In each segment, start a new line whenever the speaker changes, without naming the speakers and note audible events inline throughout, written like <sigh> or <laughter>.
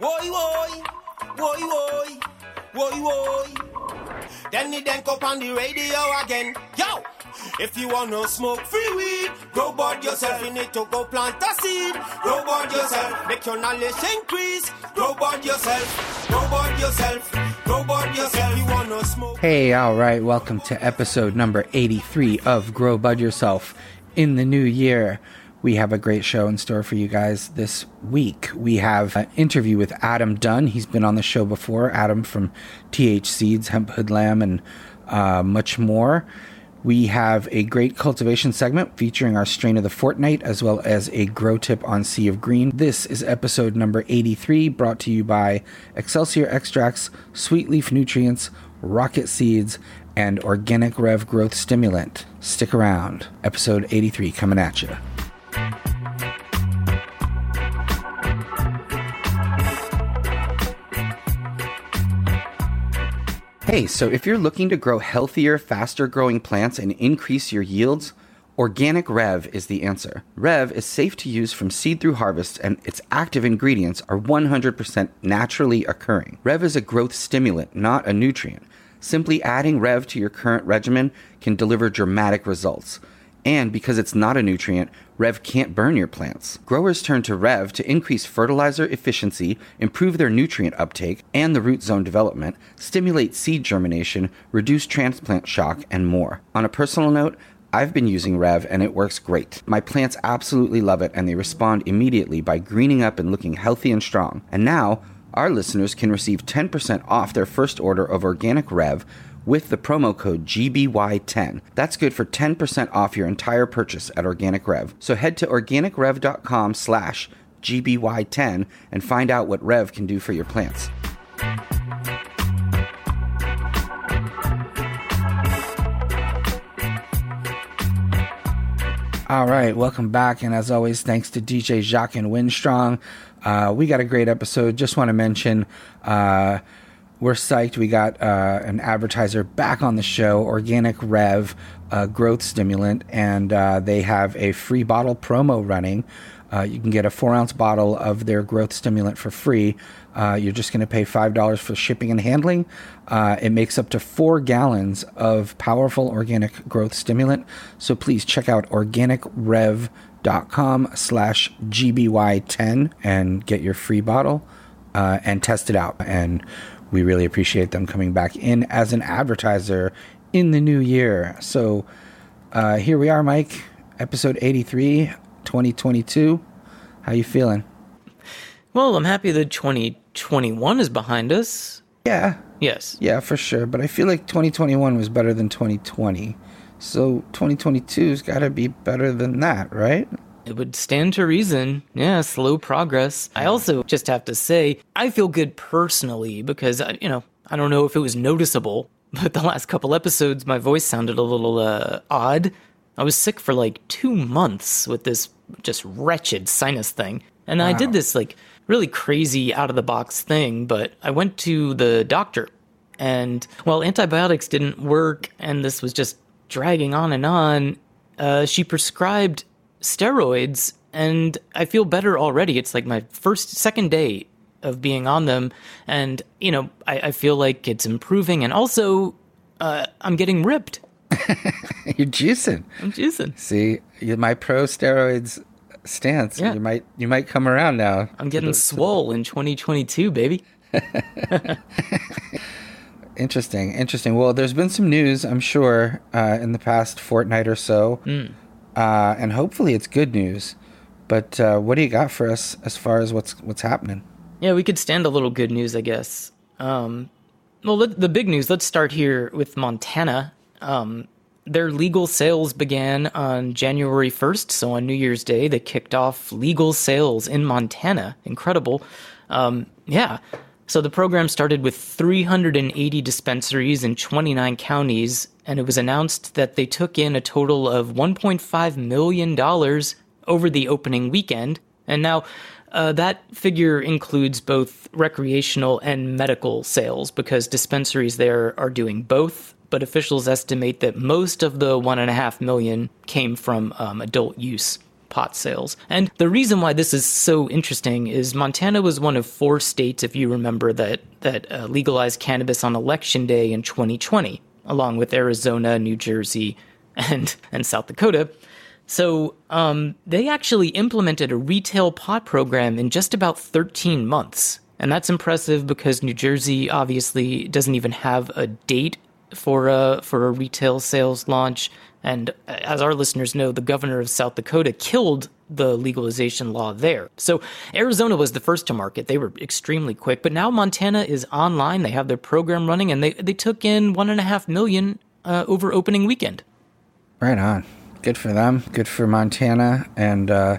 Woy, woy, woy, woy, woy, woy. Then it then up on the radio again. Yo! If you wanna smoke free weed, grow bud yourself. You need to go plant a seed. Grow bud yourself. Make your knowledge increase. Grow bud yourself. Grow bud yourself. Grow bud yourself. You wanna smoke.
Hey, all right, welcome to episode number 83 of Grow Bud Yourself. In the new year, we have a great show in store for you guys this week. We have an interview with Adam Dunn. He's been on the show before, Adam from TH Seeds, Hemp Hoodlamb, and uh, much more. We have a great cultivation segment featuring our strain of the fortnight as well as a grow tip on Sea of Green. This is episode number 83, brought to you by Excelsior Extracts, Sweet Leaf Nutrients, Rocket Seeds, and Organic Rev Growth Stimulant. Stick around. Episode 83 coming at you. Hey, so if you're looking to grow healthier, faster growing plants and increase your yields, Organic Rev is the answer. Rev is safe to use from seed through harvest, and its active ingredients are 100% naturally occurring. Rev is a growth stimulant, not a nutrient. Simply adding Rev to your current regimen can deliver dramatic results. And because it's not a nutrient, Rev can't burn your plants. Growers turn to Rev to increase fertilizer efficiency, improve their nutrient uptake and the root zone development, stimulate seed germination, reduce transplant shock, and more. On a personal note, I've been using Rev and it works great. My plants absolutely love it and they respond immediately by greening up and looking healthy and strong. And now, our listeners can receive 10% off their first order of Organic Rev with the promo code GBY10. That's good for 10% off your entire purchase at Organic Rev. So head to organicrev.com slash GBY10 and find out what Rev can do for your plants. All right, welcome back. And as always, thanks to DJ Jacques and Winstrong. Uh, we got a great episode. Just want to mention uh, we're psyched. We got uh, an advertiser back on the show, Organic Rev, uh, growth stimulant, and uh, they have a free bottle promo running. Uh, you can get a four ounce bottle of their growth stimulant for free. Uh, you're just going to pay $5 for shipping and handling. Uh, it makes up to four gallons of powerful organic growth stimulant. So please check out organicrev.com slash GBY10 and get your free bottle and test it out. And we really appreciate them coming back in as an advertiser in the new year. So uh, here we are, Mike, episode 83, 2022. How you feeling?
Well, I'm happy that 2021 is behind us.
Yeah,
Yes.
yeah, for sure. But I feel like 2021 was better than 2020. So 2022's got to be better than that, right?
It would stand to reason. Yeah, slow progress. I also just have to say, I feel good personally because, I- you know, I don't know if it was noticeable, <laughs> but the last couple episodes, my voice sounded a little uh, odd. I was sick for like two months with this just wretched sinus thing. And I did this like really crazy out of the box thing, but I went to the doctor and while antibiotics didn't work and this was just dragging on and on, uh, she prescribed steroids and I feel better already. It's like my first, second day of being on them. And, you know, I, I feel like it's improving. And also, uh, I'm getting ripped. <laughs>
You're juicing.
I'm juicing.
See, you, my pro steroids stance.
Yeah.
You might you might come around now.
I'm getting swole in 2022, baby. <laughs>
Interesting, interesting. Well, there's been some news, I'm sure, uh, in the past fortnight or so,
Hmm.
Uh, and hopefully it's good news. But uh, what do you got for us as far as what's what's happening?
Yeah, we could stand a little good news, I guess. Um, well, let, the big news. Let's start here with Montana. Um, their legal sales began on January 1st, so on New Year's Day, they kicked off legal sales in Montana. Incredible. Um, yeah. So the program started with 380 dispensaries in 29 counties, and it was announced that they took in a total of $1.5 million over the opening weekend. And now uh, that figure includes both recreational and medical sales because dispensaries there are doing both. But officials estimate that most of the one and a half million came from um, adult use. pot sales. And the reason why this is so interesting is Montana was one of four states, if you remember, that that uh, legalized cannabis on election day in 2020, along with Arizona, New Jersey, and and South Dakota. So um, they actually implemented a retail pot program in just about 13 months. And that's impressive because New Jersey obviously doesn't even have a date for a for a retail sales launch. And as our listeners know, the governor of South Dakota killed the legalization law there. So Arizona was the first to market. They were extremely quick, but now Montana is online. They have their program running, and they they took in one and a half million uh, over opening weekend.
Right on. Good for them. Good for Montana, and uh,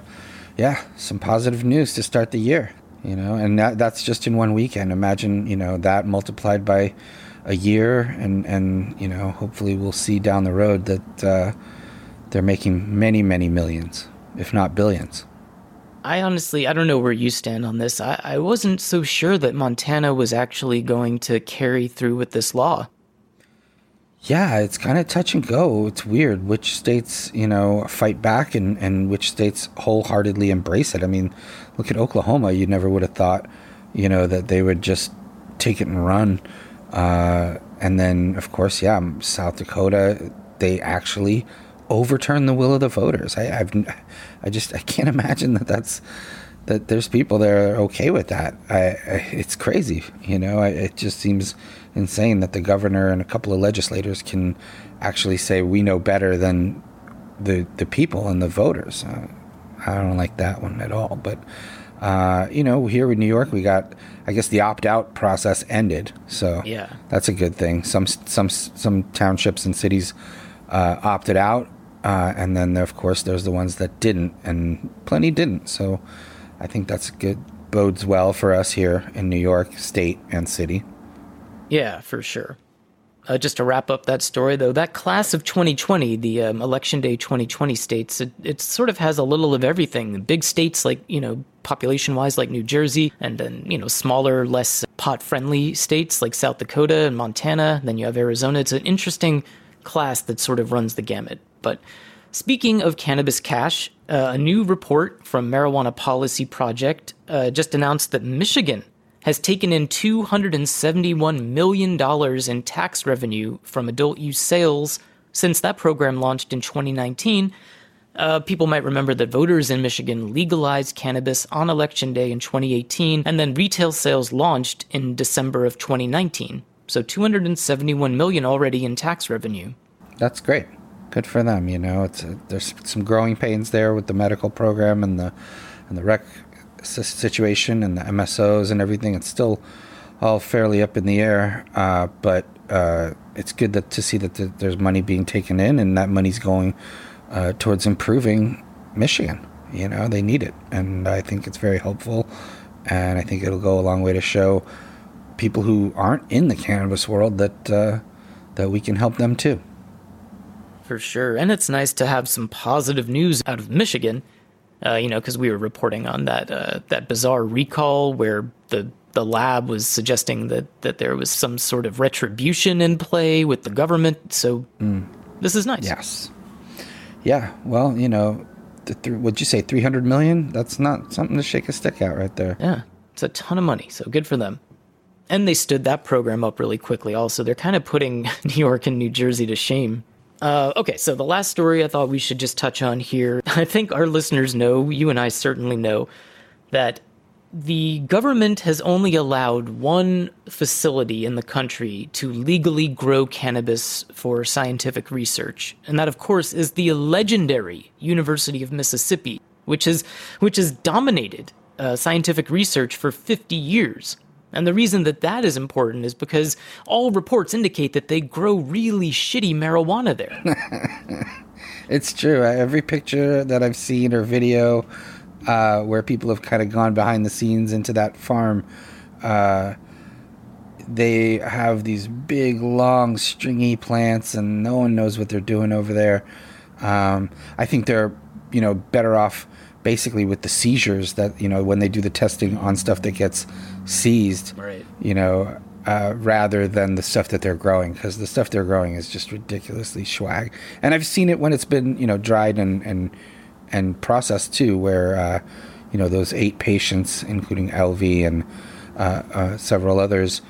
yeah, some positive news to start the year. You know, and that, that's just in one weekend. Imagine you know that multiplied by a year, and and you know, hopefully we'll see down the road that uh, they're making many, many millions, if not billions.
I honestly, I don't know where you stand on this. I, I wasn't so sure that Montana was actually going to carry through with this law.
Yeah, it's kind of touch and go. It's weird which states, you know, fight back and, and which states wholeheartedly embrace it. I mean, look at Oklahoma. You never would have thought, you know, that they would just take it and run. Uh, and then, of course, yeah, South Dakota, they actually overturn the will of the voters. I, I've, I just, I can't <laughs> imagine that that's that. There's people that are okay with that. I, I it's crazy, you know. I, it just seems insane that the governor and a couple of legislators can actually say we know better than the the people and the voters. Uh, I don't like that one at all, but uh, you know, here in New York, we got, I guess, the opt-out process ended, so
yeah,
that's a good thing. Some some some townships and cities uh, opted out, uh, and then of course there's the ones that didn't, and plenty didn't. So I think that's good. Bodes well for us here in New York State and city.
Yeah, for sure. Uh, just to wrap up that story, though, that class of 2020, the um, election day 2020 states, it, it, sort of has a little of everything. Big states like, you know, population wise, like New Jersey, and then, you know, smaller, less pot friendly states like South Dakota and Montana. Then you have Arizona. It's an interesting class that sort of runs the gamut. But speaking of cannabis cash, uh, a new report from Marijuana Policy Project uh, just announced that Michigan has taken in $271 million in tax revenue from adult use sales since that program launched in 2019. Uh, people might remember that voters in Michigan legalized cannabis on election day in 2018, and then retail sales launched in December of 2019. So 271 million already in tax revenue.
That's great. Good for them. You know, it's a, there's some growing pains there with the medical program and the and the rec situation and the MSOs and everything. It's still all fairly up in the air, uh, but uh, it's good that, to see that the, there's money being taken in and that money's going uh, towards improving Michigan. You know, they need it, and I think it's very helpful, and I think it'll go a long way to show people who aren't in the cannabis world that uh, that we can help them too.
For sure, and it's nice to have some positive news out of Michigan uh, you know, because we were reporting on that uh, that bizarre recall where the the lab was suggesting that that there was some sort of retribution in play with the government. So mm. this is nice.
Yes. Yeah. Well, you know, th- would you say three hundred million? That's not something to shake a stick at right there.
Yeah, it's a ton of money. So good for them. And they stood that program up really quickly. Also, they're kind of putting <laughs> New York and New Jersey to shame uh, okay, so the last story I thought we should just touch on here. <laughs> I think our listeners know, you and I certainly know, that the government has only allowed one facility in the country to legally grow cannabis for scientific research. And that, of course, is the legendary University of Mississippi, which, is, which has dominated uh, scientific research for 50 years. And the reason that that is important is because all reports indicate that they grow really shitty marijuana there. <laughs>
it's true. Every picture that I've seen or video uh, where people have kind of gone behind the scenes into that farm, uh, they have these big, long, stringy plants, and no one knows what they're doing over there. Um, I think they're, you know, better off basically with the seizures that you know when they do the testing on stuff that gets seized,
right.
you know, uh, rather than the stuff that they're growing because the stuff they're growing is just ridiculously swag. And I've seen it when it's been you know dried and and and processed too, where uh, you know those eight patients, including Elvy and uh, uh, several others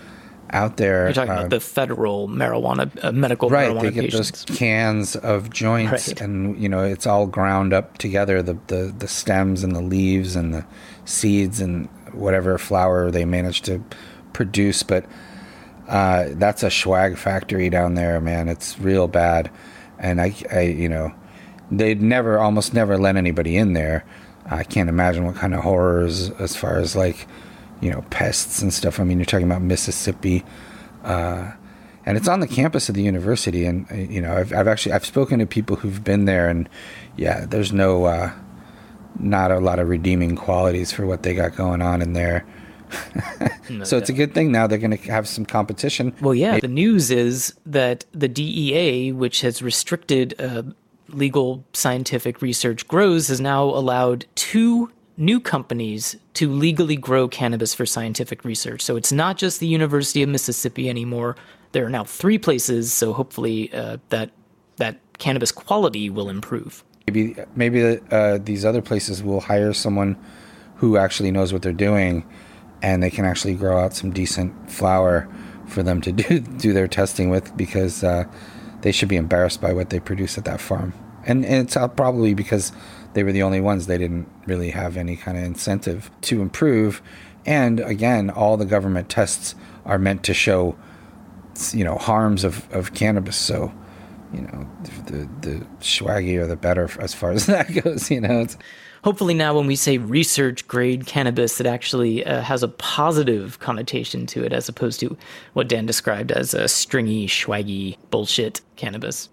out there.
You're talking about the federal marijuana, uh, medical
right?
marijuana
They get
patients.
those cans of joints,
Right.
and you know it's all ground up together. The, the the stems and the leaves and the seeds and whatever flower they manage to produce, but uh, that's a swag factory down there, man. It's real bad, and I, I, you know, they'd never, almost never let anybody in there. I can't imagine what kind of horrors as far as like, you know, pests and stuff. I mean, you're talking about Mississippi, uh, and it's on the campus of the university. And uh, you know, I've, I've actually I've spoken to people who've been there, and yeah, there's no, uh, not a lot of redeeming qualities for what they got going on in there.
No <laughs>
so it's a good thing now they're going to have some competition.
Well, yeah. The news is that the DEA, which has restricted uh, legal scientific research grows, has now allowed two new companies to legally grow cannabis for scientific research. So it's not just the University of Mississippi anymore. There are now three places. So hopefully uh, that that cannabis quality will improve.
maybe maybe uh, these other places will hire someone who actually knows what they're doing and they can actually grow out some decent flower for them to <laughs> do do their testing with because uh, they should be embarrassed by what they produce at that farm and, and it's probably because they were the only ones. They didn't really have any kind of incentive to improve. And again all the government tests are meant to show you know harms of, of cannabis. So you know the the swaggier the better as far as <laughs> that goes you know it's
Hopefully, now when we say research grade cannabis, it actually uh, has a positive connotation to it as opposed to what Dan described as a stringy, swaggy bullshit cannabis.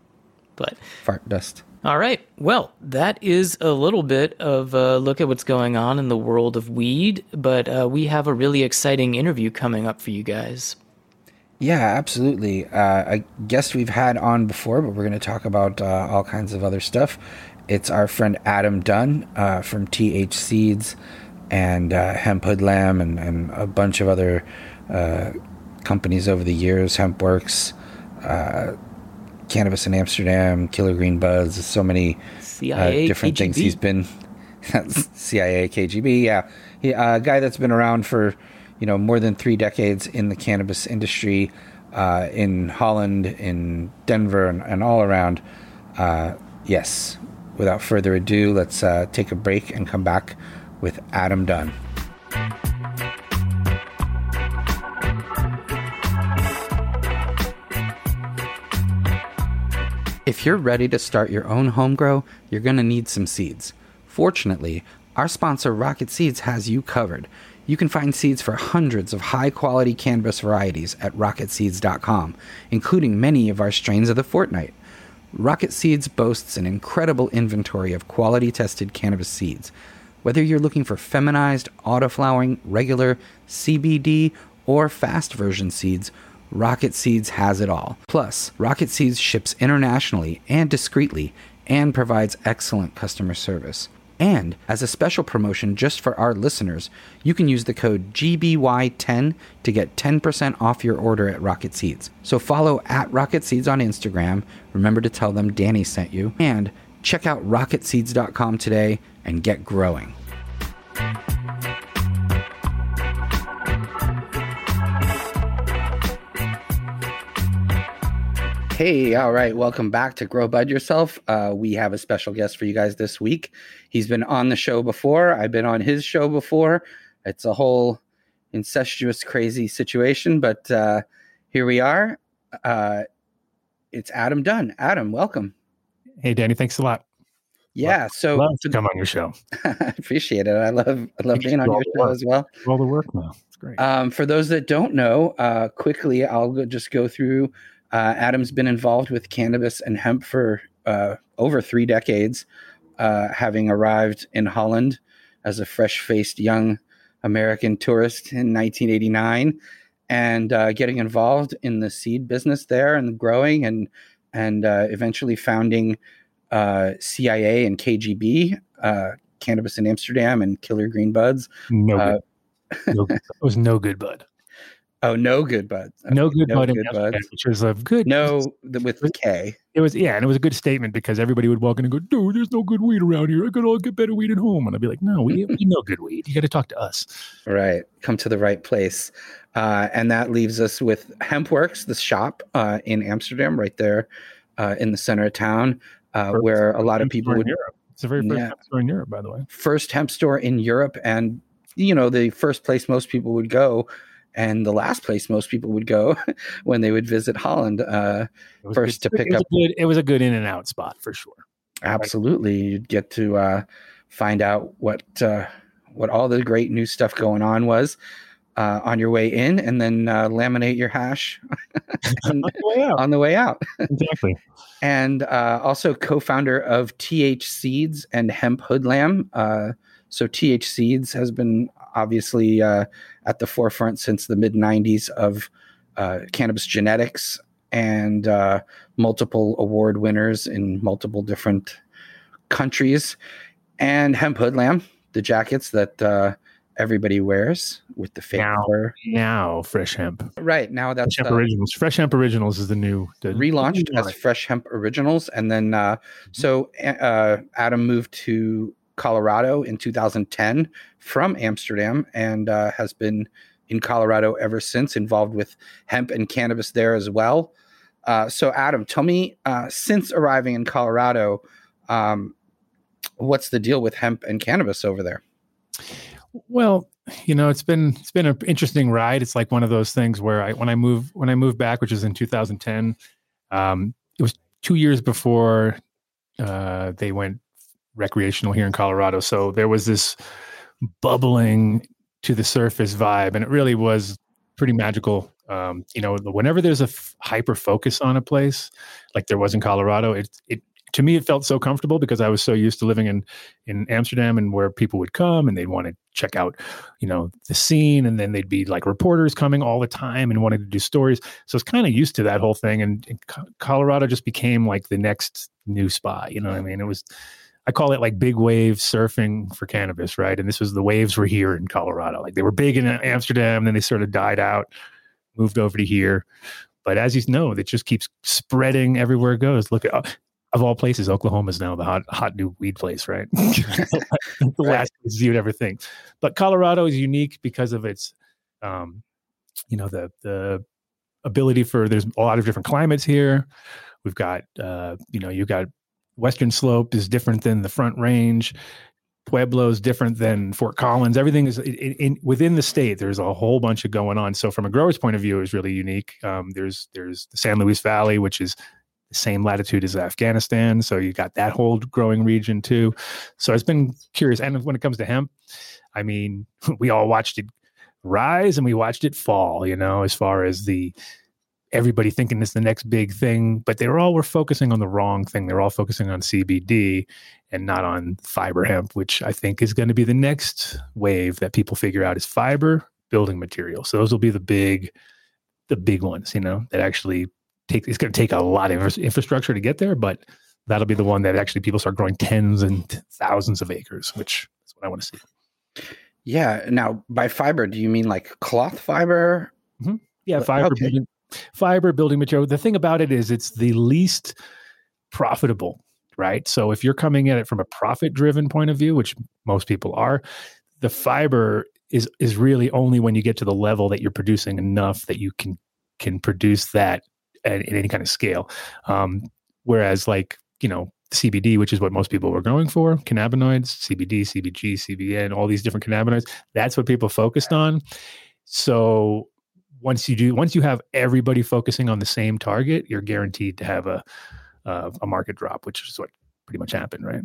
But
fart dust
all right, well, that is a little bit of a look at what's going on in the world of weed, but uh, we have a really exciting interview coming up for you guys.
yeah absolutely. Uh, a guest we've had on before but we're going to talk about uh, all kinds of other stuff. It's our friend adam dunn uh, from th seeds and uh, hemp hoodlamb and, and a bunch of other uh, companies over the years hempworks cannabis in amsterdam killer green buds so many uh,
CIA,
different things he's been <laughs> CIA, KGB, yeah, he, uh, a guy that's been around for you know more than three decades in the cannabis industry uh, in Holland, in Denver, and, and all around. Uh, yes, without further ado, let's uh, take a break and come back with Adam Dunn. If you're ready to start your own home grow, you're going to need some seeds. Fortunately, our sponsor Rocket Seeds has you covered. You can find seeds for hundreds of high quality cannabis varieties at rocketseeds.com, including many of our strains of the fortnight. Rocket Seeds boasts an incredible inventory of quality tested cannabis seeds. Whether you're looking for feminized, autoflowering, regular, CBD, or fast version seeds, Rocket Seeds has it all. Plus, Rocket Seeds ships internationally and discreetly and provides excellent customer service. And as a special promotion just for our listeners, you can use the code GBY10 to get 10% off your order at Rocket Seeds. So follow at Rocket Seeds on Instagram. Remember to tell them Danny sent you. And check out rocketseeds.com today and get growing. Hey, all right. Welcome back to Grow Bud Yourself. Uh, we have a special guest for you guys this week. He's been on the show before. I've been on his show before. It's a whole incestuous, crazy situation, but uh, here we are. Uh, it's Adam Dunn. Adam, welcome.
Hey, Danny, thanks a lot.
Yeah, so
Love to come on your show.
I <laughs> appreciate it. I love I love being on your show
work.
as well.
Do all the work now. It's great.
Um, for those that don't know, uh, quickly, I'll go, just go through. Uh, Adam's been involved with cannabis and hemp for uh, over three decades, uh, having arrived in Holland as a fresh faced young American tourist in 1989 and uh, getting involved in the seed business there and growing and, and uh, eventually founding uh, CIA and KGB, uh, Cannabis in Amsterdam and Killer Green Buds.
no, no good. <laughs> It was no good, bud.
Oh, no good buds.
no good
no
bud,
good buds.
which was a good.
No, the, with K.
it was yeah, and it was a good statement because everybody would walk in and go, "Dude, there's no good weed around here. I could all get better weed at home." And I'd be like, "No, we we <laughs> know good weed. You got to talk to us."
Right. Come to the right place. Uh, and that leaves us with Hempworks, the shop uh, in Amsterdam, right there uh, in the center of town, uh, where a lot of people would.
Europe. It's the very first
Yeah.
hemp store in Europe, by the way.
First hemp store in Europe, and, you know, the first place most people would go, and the last place most people would go <laughs> when they would visit Holland. Uh, First
good-
to pick
it was
up-
A good, it was a good in and out spot for sure.
absolutely. You'd get to uh, find out what, uh, what all the great new stuff going on was. Uh, on your way in, and then uh, laminate your hash <laughs> on,
way out.
on the way out. <laughs>
exactly.
and uh, also co-founder of TH Seeds and Hemp Hoodlamb. Uh, so TH Seeds has been obviously uh, at the forefront since the mid '90s of uh, cannabis genetics and uh, multiple award winners in multiple different countries. And Hemp Hoodlamb, the jackets that uh, everybody wears with the fake
Now.
fur.
Now, fresh hemp.
Right now, that's
Fresh hemp
uh,
originals. Fresh hemp originals is the new the
relaunched
new
as. Fresh Hemp Originals, and then uh,
Mm-hmm.
so uh, Adam moved to Colorado in 2010 from Amsterdam, and uh, has been in Colorado ever since, involved with hemp and cannabis there as well. Uh, so, Adam, tell me, uh, since arriving in Colorado, um, what's the deal with hemp and cannabis over there?
Well, you know, it's been it's been an interesting ride. It's like one of those things where I when I move when I moved back, which was in 2010, um, it was two years before uh, they went recreational here in Colorado. So there was this bubbling to the surface vibe, and it really was pretty magical. Um, you know, whenever there's a f- hyper focus on a place, like there was in Colorado, it it to me it felt so comfortable because I was so used to living in in Amsterdam and where people would come and they'd want to check out, you know, the scene, and then they'd be like reporters coming all the time and wanting to do stories. So I was kind of used to that whole thing, and, and Co- Colorado just became like the next new spot. You know what I mean? It was. I call it like big wave surfing for cannabis, right? And this was the waves were here in Colorado. Like they were big in Amsterdam, then they sort of died out, moved over to here. But as you know, it just keeps spreading everywhere it goes. Look at of all places, Oklahoma is now the hot hot new weed place, right? <laughs> the last place you would ever think. But Colorado is unique because of its, um, you know, the the ability for there's a lot of different climates here. We've got, uh, you know, you've got Western Slope is different than the Front Range. Pueblo is different than Fort Collins. Everything is in, in, within the state. There's a whole bunch of going on. So from a grower's point of view, is really unique. Um, there's there's the San Luis Valley, which is the same latitude as Afghanistan. So you got that whole growing region too. So it's been curious. And when it comes to hemp, I mean, <laughs> we all watched it rise and we watched it fall. You know, as far as the everybody thinking it's the next big thing, but they were all were focusing on the wrong thing. They're all focusing on CBD and not on fiber hemp, which I think is going to be the next wave that people figure out is fiber building material. So those will be the big, the big ones, you know, that actually take. It's going to take a lot of infrastructure to get there, but that'll be the one that actually people start growing tens and thousands of acres, which is what I want to see.
Yeah. Now, by fiber, do you mean like cloth fiber?
Mm-hmm.
Yeah,
fiber
okay.
Fiber building material. The thing about it is it's the least profitable, right? So if you're coming at it from a profit driven point of view, which most people are, the fiber is is really only when you get to the level that you're producing enough that you can can produce that at, at any kind of scale. Um, whereas like, you know, CBD, which is what most people were going for, cannabinoids, CBD, CBG, CBN, all these different cannabinoids, that's what people focused on. So once you do once you have everybody focusing on the same target you're guaranteed to have a uh, a market drop which is what pretty much happened right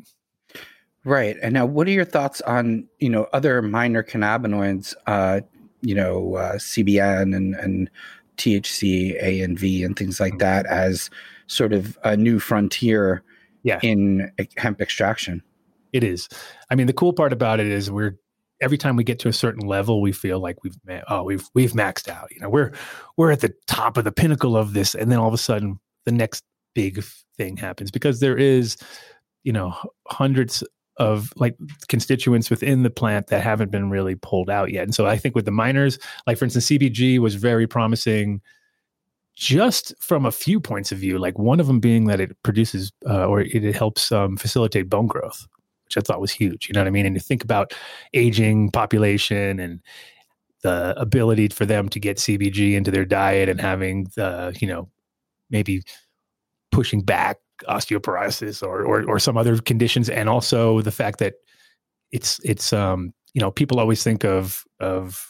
Right. And now, what are your thoughts on you know other minor cannabinoids? Uh, you know, uh, CBN and and THC, A and V, and things like
Mhm.
that as sort of a new frontier
Yeah.
in hemp extraction.
it is i mean the cool part about it is we're every time we get to a certain level we feel like we've oh we've we've maxed out you know we're we're at the top of the pinnacle of this and then all of a sudden the next big thing happens because there is you know hundreds of like constituents within the plant that haven't been really pulled out yet. And so I think with the minors, like for instance, CBG was very promising just from a few points of view, like one of them being that it produces uh, or it, it helps um, facilitate bone growth, which I thought was huge. You know what I mean? And you think about aging population and the ability for them to get CBG into their diet and having the, you know, maybe pushing back osteoporosis or, or, or some other conditions. And also the fact that it's, it's, um, you know, people always think of, of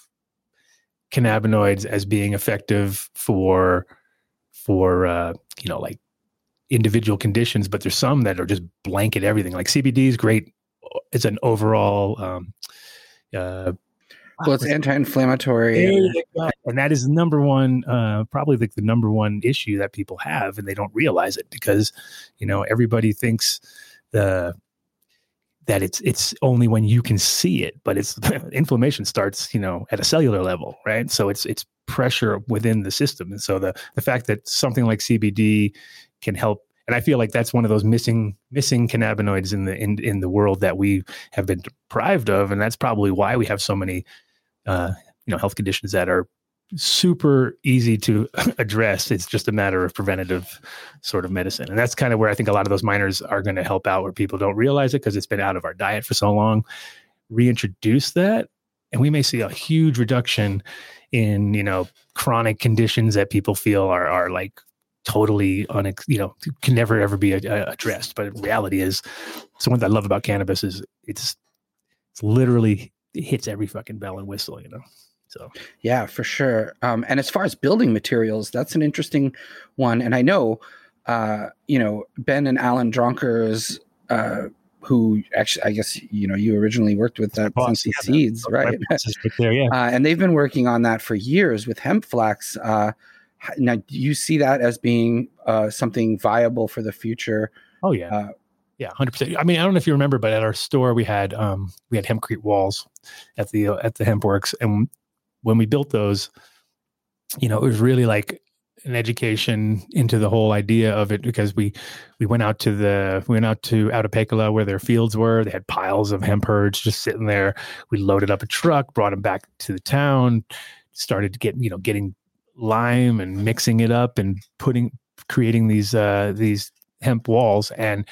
cannabinoids as being effective for for uh, you know like individual conditions, but there's some that are just blanket everything. Like CBD is great. It's an overall. Um, uh,
well, it's anti-inflammatory, and,
and that is number one, uh, probably like the number one issue that people have, and they don't realize it because, you know, everybody thinks the that it's it's only when you can see it but it's <laughs> inflammation starts you know at a cellular level right so it's it's pressure within the system and so the the fact that something like cbd can help and i feel like that's one of those missing missing cannabinoids in the in, in the world that we have been deprived of and that's probably why we have so many uh you know health conditions that are super easy to <laughs> address. It's just a matter of preventative sort of medicine. And that's kind of where I think a lot of those minors are going to help out where people don't realize it because it's been out of our diet for so long. Reintroduce that and we may see a huge reduction in, you know, chronic conditions that people feel are are like totally on you know can never ever be addressed but reality is so what i love about cannabis is it's it's literally it hits every fucking bell and whistle you know so
yeah, for sure. Um, and as far as building materials, that's an interesting one. And I know, uh, you know, Ben and Alan Dronkers, uh, who actually, I guess, you know, you originally worked with that uh, Funky yeah, Seeds, right? right there, yeah. <laughs> Uh, and they've been working on that for years with hemp flax. Now, do you see that as being uh, something viable for the future?
Oh yeah. Uh, yeah, hundred percent. I mean, I don't know if you remember, but at our store we had um, we had hempcrete walls at the uh, at the hemp works, and when we built those, you know, it was really like an education into the whole idea of it because we we went out to the we went out to Oude Pekela where their fields were. They had piles of hemp hurds just sitting there. We loaded up a truck, brought them back to the town, started to get you know getting lime and mixing it up and putting creating these uh these hemp walls. And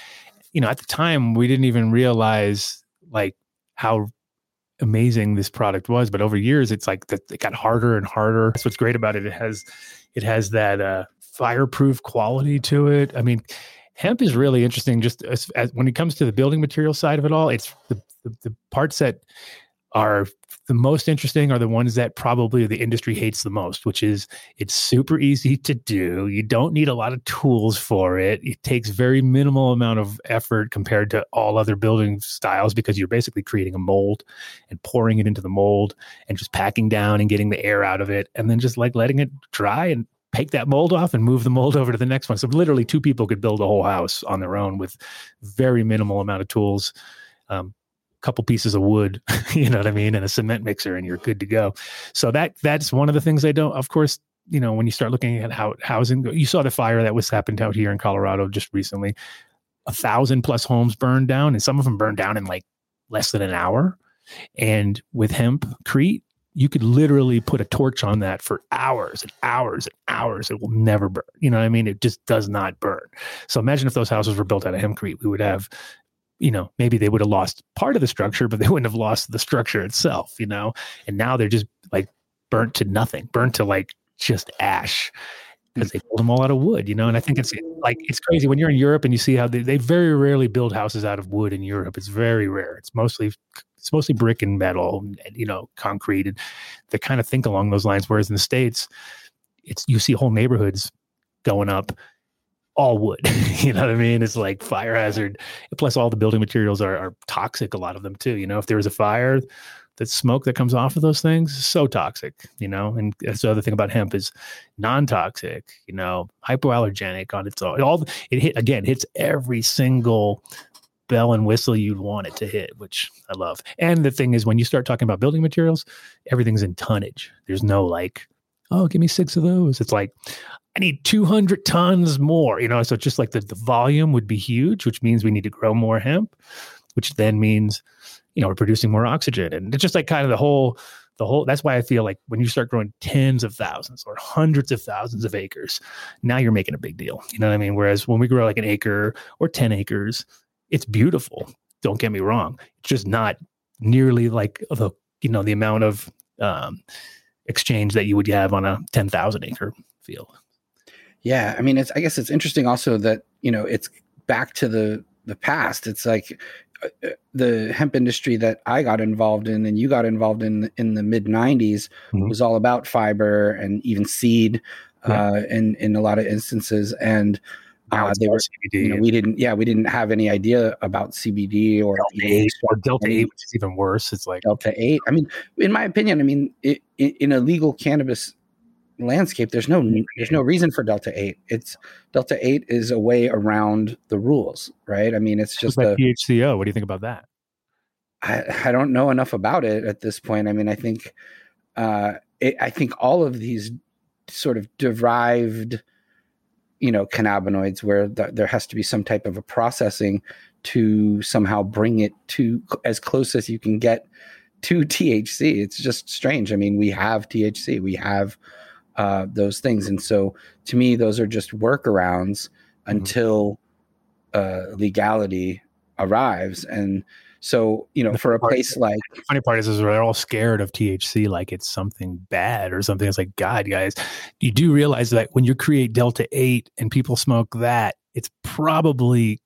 you know at the time we didn't even realize like how amazing this product was. But over years it's like that it got harder and harder. That's what's great about it. It has it has that uh fireproof quality to it. I mean hemp is really interesting just as, as when it comes to the building material side of it all it's the, the, the parts that are the most interesting are the ones that probably the industry hates the most, which is it's super easy to do. You don't need a lot of tools for it. It takes very minimal amount of effort compared to all other building styles because you're basically creating a mold and pouring it into the mold and just packing down and getting the air out of it and then just like letting it dry and take that mold off and move the mold over to the next one. So literally two people could build a whole house on their own with very minimal amount of tools. Um, couple pieces of wood, <laughs> you know what I mean, and a cement mixer, and you're good to go. So that that's one of the things they don't. Of course, you know when you start looking at how housing, you saw the fire that was happened out here in Colorado just recently. A thousand plus homes burned down, and some of them burned down in like less than an hour. And with hempcrete, you could literally put a torch on that for hours and hours and hours. It will never burn. You know what I mean? It just does not burn. So imagine if those houses were built out of hempcrete, we would have you know, maybe they would have lost part of the structure, but they <laughs> wouldn't have lost the structure itself, you know? And now they're just like burnt to nothing, burnt to like just ash because they build them all out of wood, you know? And I think it's like, it's crazy when you're in Europe and you see how they, they very rarely build houses out of wood in Europe. It's very rare. It's mostly, it's mostly brick and metal, and, you know, concrete. And they kind of think along those lines. Whereas in the States, it's, you see whole neighborhoods going up all wood. <laughs> you know what I mean? It's like fire hazard. Plus, all the building materials are, are toxic. A lot of them too. You know, if there was a fire, that smoke that comes off of those things is so toxic. You know, and that's the other thing about hemp is non-toxic. You know, hypoallergenic on its own. All it hit again hits every single bell and whistle you'd want it to hit, which I love. And the thing is, when you start talking about building materials, everything's in tonnage. There's no like, oh, give me six of those. It's like, I need 200 tons more, you know. So just like the, the volume would be huge, which means we need to grow more hemp. which then means, you know, we're producing more oxygen. And it's just like kind of the whole, the whole, that's why I feel like when you start growing tens of thousands or hundreds of thousands of acres, now you're making a big deal. You know what I mean? Whereas when we grow like an acre or 10 acres, it's beautiful. Don't get me wrong. It's just not nearly like the, you know, the amount of, um, exchange that you would have on a 10,000 acre field.
Yeah, I mean, it's. I guess it's interesting also that you know it's back to the the past. It's like uh, uh the hemp industry that I got involved in and you got involved in in the mid '90s mm-hmm. was all about fiber and even seed yeah. uh, in in a lot of instances. And uh, they were, CBD. You know, we didn't, yeah, we didn't have any idea about CBD or
Delta 8 or Delta 8, which is even worse. It's like
Delta 8. I mean, in my opinion, I mean, it, in a legal cannabis landscape, there's no there's no reason for Delta Eight. It's Delta Eight is a way around the rules, right? I mean, it's just
like a, THCO. What do you think about that?
I, I don't know enough about it at this point. I mean, I think uh, it, I think all of these sort of derived, you know, cannabinoids where the, there has to be some type of a processing to somehow bring it to as close as you can get to THC. It's just strange. I mean, we have THC, we have uh, those things. And so to me, those are just workarounds mm-hmm. until uh, legality arrives. And so, you know, the for a place like
the funny part is, is they're all scared of THC like it's something bad or something. It's like, God, guys, you do realize that when you create Delta 8 and people smoke that, it's probably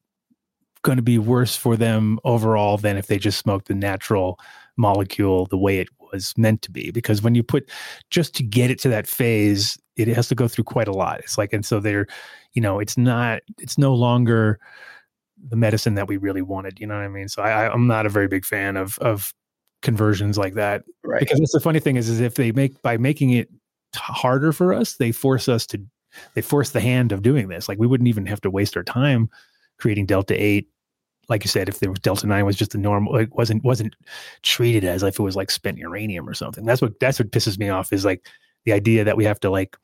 going to be worse for them overall than if they just smoked the natural molecule the way it was meant to be. Because when you put just to get it to that phase it has to go through quite a lot. It's like and so they're you know it's not it's no longer the medicine that we really wanted you know what i mean? So I, i'm not a very big fan of of conversions like that
right.
because it's the funny thing is is if they make by making it harder for us they force us to they force the hand of doing this. Like we wouldn't even have to waste our time creating delta 8 like you said, if there was Delta Nine was just the normal, it wasn't wasn't treated as if it was like spent uranium or something. That's what that's what pisses me off is like the idea that we have to like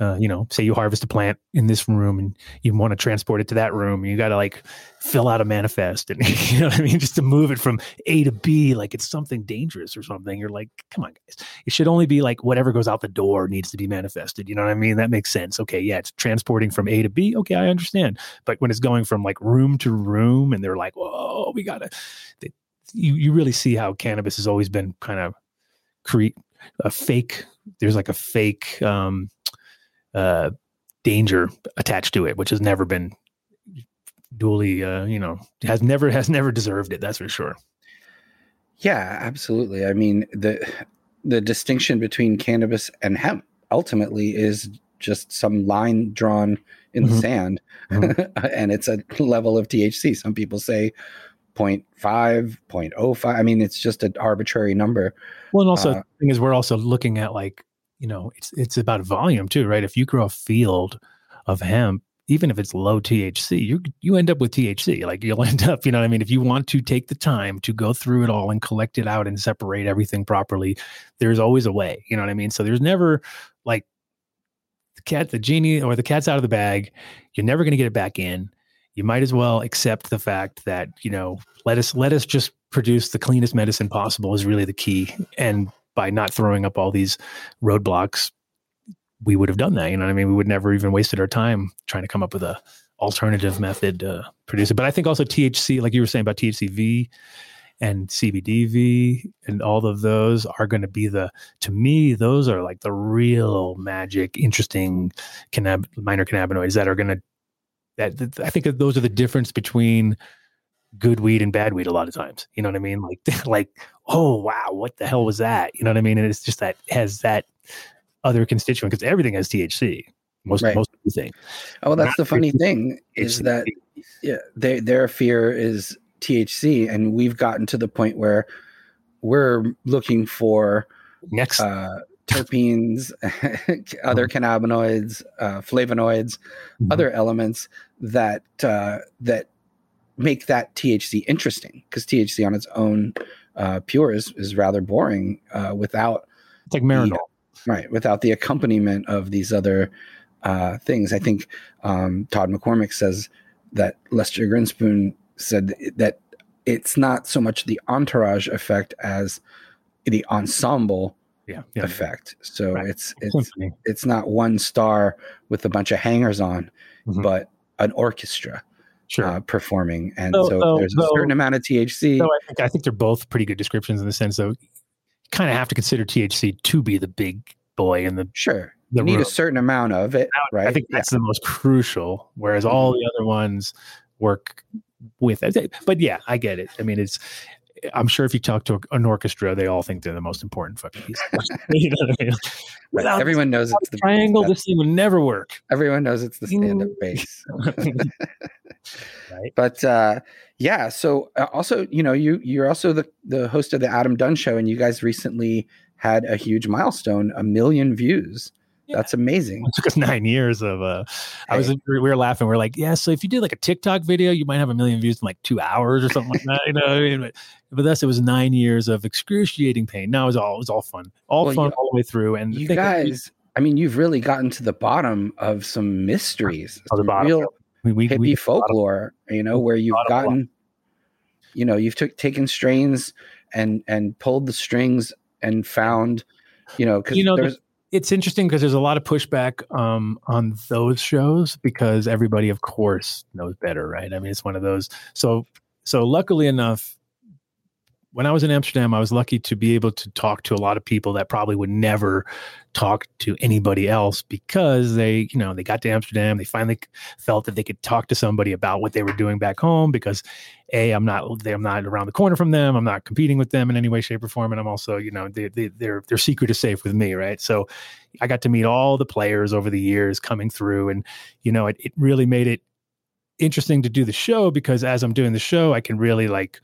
uh, you know, say you harvest a plant in this room and you want to transport it to that room, you got to like fill out a manifest, and <laughs> you know what I mean, just to move it from A to B, like it's something dangerous or something. You're like, come on, guys, it should only be like whatever goes out the door needs to be manifested. You know what I mean? That makes sense. Okay, yeah, it's transporting from A to B. Okay, I understand. But when it's going from like room to room, and they're like, whoa, we gotta, you you really see how cannabis has always been kind of create a fake. There's like a fake. um uh, danger attached to it, which has never been duly, uh, you know, has never has never deserved it. That's for sure.
Yeah, absolutely. I mean the the distinction between cannabis and hemp ultimately is just some line drawn in mm-hmm. the sand, mm-hmm. <laughs> and it's a level of THC. Some people say 0. 0.5, 0.05. I mean, it's just an arbitrary number.
Well, and also uh, the thing is, we're also looking at like you know, it's it's about volume too, right? If you grow a field of hemp, even if it's low THC, you you end up with THC. Like you'll <laughs> end up, you know what I mean? If you want to take the time to go through it all and collect it out and separate everything properly, there's always a way. You know what I mean? So there's never like the cat, the genie, or the cat's out of the bag. You're never going to get it back in. You might as well accept the fact that you know let us let us just produce the cleanest medicine possible is really the key, and by not throwing up all these roadblocks, we would have done that. You know I mean? We would never even wasted our time trying to come up with a alternative method to produce it. But I think also THC, like you were saying about THCV and CBDV and all of those are going to be the, to me, those are like the real magic, interesting cannab- minor cannabinoids that are going to, that, that I think those are the difference between good weed and bad weed a lot of times. You know what I mean? Like, <laughs> like, oh wow, what the hell was that? You know what I mean? And it's just that has that other constituent because everything has THC. Most right. most everything.
Oh, that's Not the funny thing is that yeah, their their fear is THC, and we've gotten to the point where we're looking for
next
uh, terpenes, <laughs> other mm-hmm. cannabinoids, uh, flavonoids, mm-hmm. other elements that uh, that make that THC interesting because THC on its own uh, pure is, is rather boring uh, without
it's like Marinol.
The, right, without the accompaniment of these other uh, things. I think um, Todd McCormick says that Lester Grinspoon said that it's not so much the entourage effect as the ensemble
Yeah, yeah.
effect. So
Right.
it's it's
Symphony.
it's not one star with a bunch of hangers on,
Mhm.
but an orchestra
Sure.
uh, performing, and
So-
so,
so-
there's a certain amount of THC.
So I think I think they're both pretty good descriptions in the sense of kind of have to consider THC to be the big boy in the.
sure,
the
you need
room.
a certain amount of it, right?
I think
Yeah.
that's the most crucial, whereas all the other ones work with it. But yeah, I get it. I mean, it's. I'm sure if you talk to an orchestra, they all think they're the most important fucking piece. <laughs> <laughs> you know what I mean?
Right.
Without
Everyone knows it's the
triangle, this thing would never work.
Everyone knows it's the stand-up bass. <laughs>
Right.
But uh, yeah, so uh, also, you know, you you're also the the host of the Adam Dunn show, and you guys recently had a huge milestone, a million views.
Yeah.
That's amazing.
It took us nine years of uh I was
Hey.
we were laughing. We are like, yeah, so if you did like a TikTok video, you might have a million views in like two hours or something like that. You know I mean? But, but thus it was nine years of excruciating pain. Now it was all it was all fun. All
Well,
fun
you-
all the way through. And
You
think that we-
guys, I mean, you've really gotten to the bottom of some mysteries,
the
some
bottom,
real
we, we,
hippie
we
folklore. You know, where you've
bottom line.
gotten, you know, you've took taken strains and and pulled the strings and found, you know, because
You know,
there's
it's interesting because there's a lot of pushback um, on those shows because everybody, of course, knows better, right? I mean, it's one of those. So, so luckily enough, when I was in Amsterdam, I was lucky to be able to talk to a lot of people that probably would never talk to anybody else because they, you know, they got to Amsterdam, they finally felt that they could talk to somebody about what they were doing back home because a I'm not I'm not around the corner from them, I'm not competing with them in any way, shape, or form, and I'm also, you know, they, they, their their secret is safe with me, right? So I got to meet all the players over the years coming through, and you know, it, it really made it interesting to do the show because as I'm doing the show, I can really like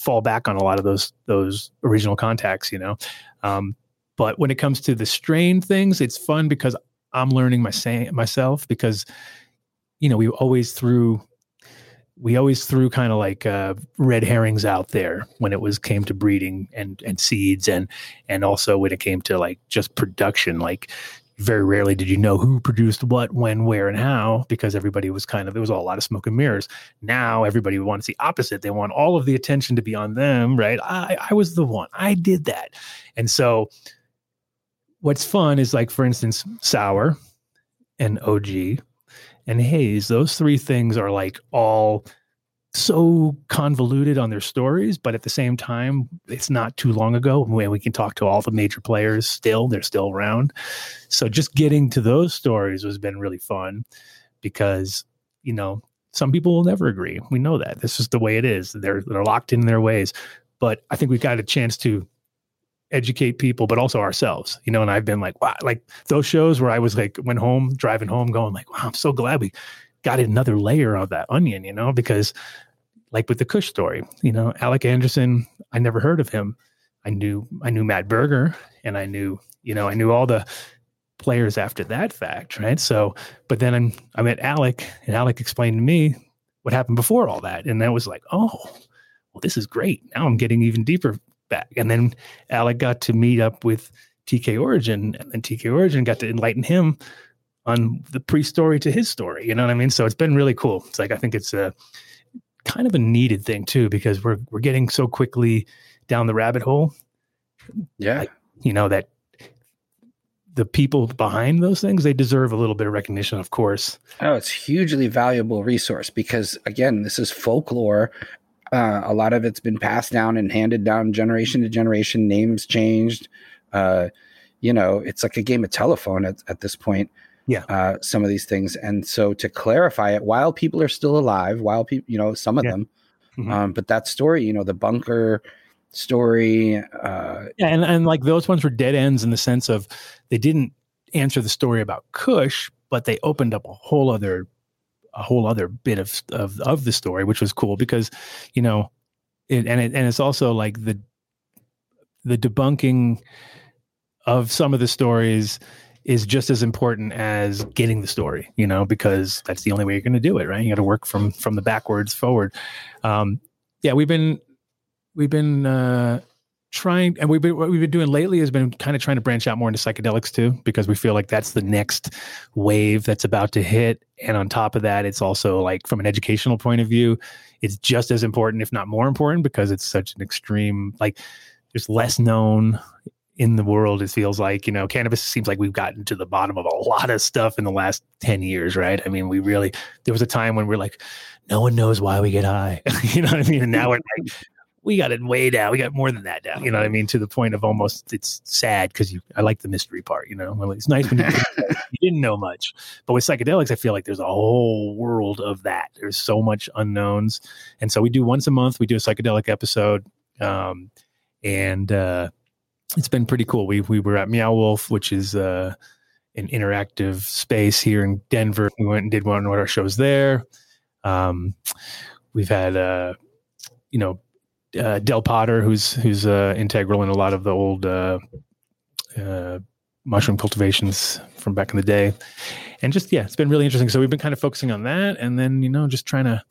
fall back on a lot of those those original contacts, you know. Um, but when it comes to the strain things, it's fun because I'm learning my say, myself because you know we always threw we always threw kind of like uh, red herrings out there when it was came to breeding and and seeds and and also when it came to like just production like very rarely did you know who produced what when where and how because everybody was kind of it was all a lot of smoke and mirrors. Now everybody wants the opposite. They want all of the attention to be on them right? I i was the one. I did that. And so what's fun is like for instance sour and og and haze those three things are like all so convoluted on their stories but at the same time it's not too long ago when we can talk to all the major players still they're still around. So just getting to those stories has been really fun because you know some people will never agree. We know that. This is the way it is. They're they're locked in their ways. But i think we've got a chance to educate people but also ourselves you know and i've been like wow like those shows where i was like went home driving home going like wow i'm so glad we got another layer of that onion you know because like with the kush story you know alec anderson i never heard of him. I knew i knew matt berger and i knew you know i knew all the players after that fact right? So but then I'm, i met alec and alec explained to me what happened before all that. And that was like oh well this is great. Now i'm getting even deeper back. And then alec got to meet up with tk origin and then tk origin got to enlighten him on the pre-story to his story you know what i mean so it's been really cool it's like i think it's a kind of a needed thing too because we're we're getting so quickly down the rabbit hole
yeah.
you know that the people behind those things they deserve a little bit of recognition of course
Oh, it's hugely valuable resource because again, this is folklore. Uh, a lot of it's been passed down and handed down generation to generation. Names changed. Uh, you know, it's like a game of telephone at, at this point.
Yeah.
Uh, some of these things, and so to clarify it, while people are still alive, while people, you know, some of
Yeah.
them,
Mhm.
um, but that story, you know, the bunker story, uh,
yeah and, and like those ones were dead ends in the sense of they didn't answer the story about kush but they opened up a whole other a whole other bit of of, of the story which was cool because you know it, and it, and it's also like the the debunking of some of the stories is just as important as getting the story you know because that's the only way you're going to do it right? You got to work from from the backwards forward. Um yeah we've been we've been uh trying and we've been what we've been doing lately has been kind of trying to branch out more into psychedelics too because we feel like that's the next wave that's about to hit. And on top of that it's also like from an educational point of view it's just as important, if not more important, because it's such an extreme, like there's less known in the world. It feels like, you know, cannabis seems like we've gotten to the bottom of a <laughs> lot of stuff in the last 10 years, right? I mean, we really, there was a time when we're like, no one knows why we get high. <laughs> you know what I mean? And now we're like, we got it way down. We got more than that down. You know what I mean? To the point of almost it's sad because you I like the mystery part. You know, well, it's nice when you, <laughs> you, didn't know much, but with psychedelics, I feel like there's a whole world of that. There's so much unknowns, and so we do once a month. We do a psychedelic episode, um, and uh, it's been pretty cool. We we were at Meow Wolf, which is uh, an interactive space here in Denver. We went and did one of our shows there. Um, we've had uh, you know uh, Del Potter, who's who's uh, integral in a lot of the old uh, uh, mushroom cultivations from back in the day, and just yeah, it's been really interesting. So we've been kind of focusing on that, and then you know just trying to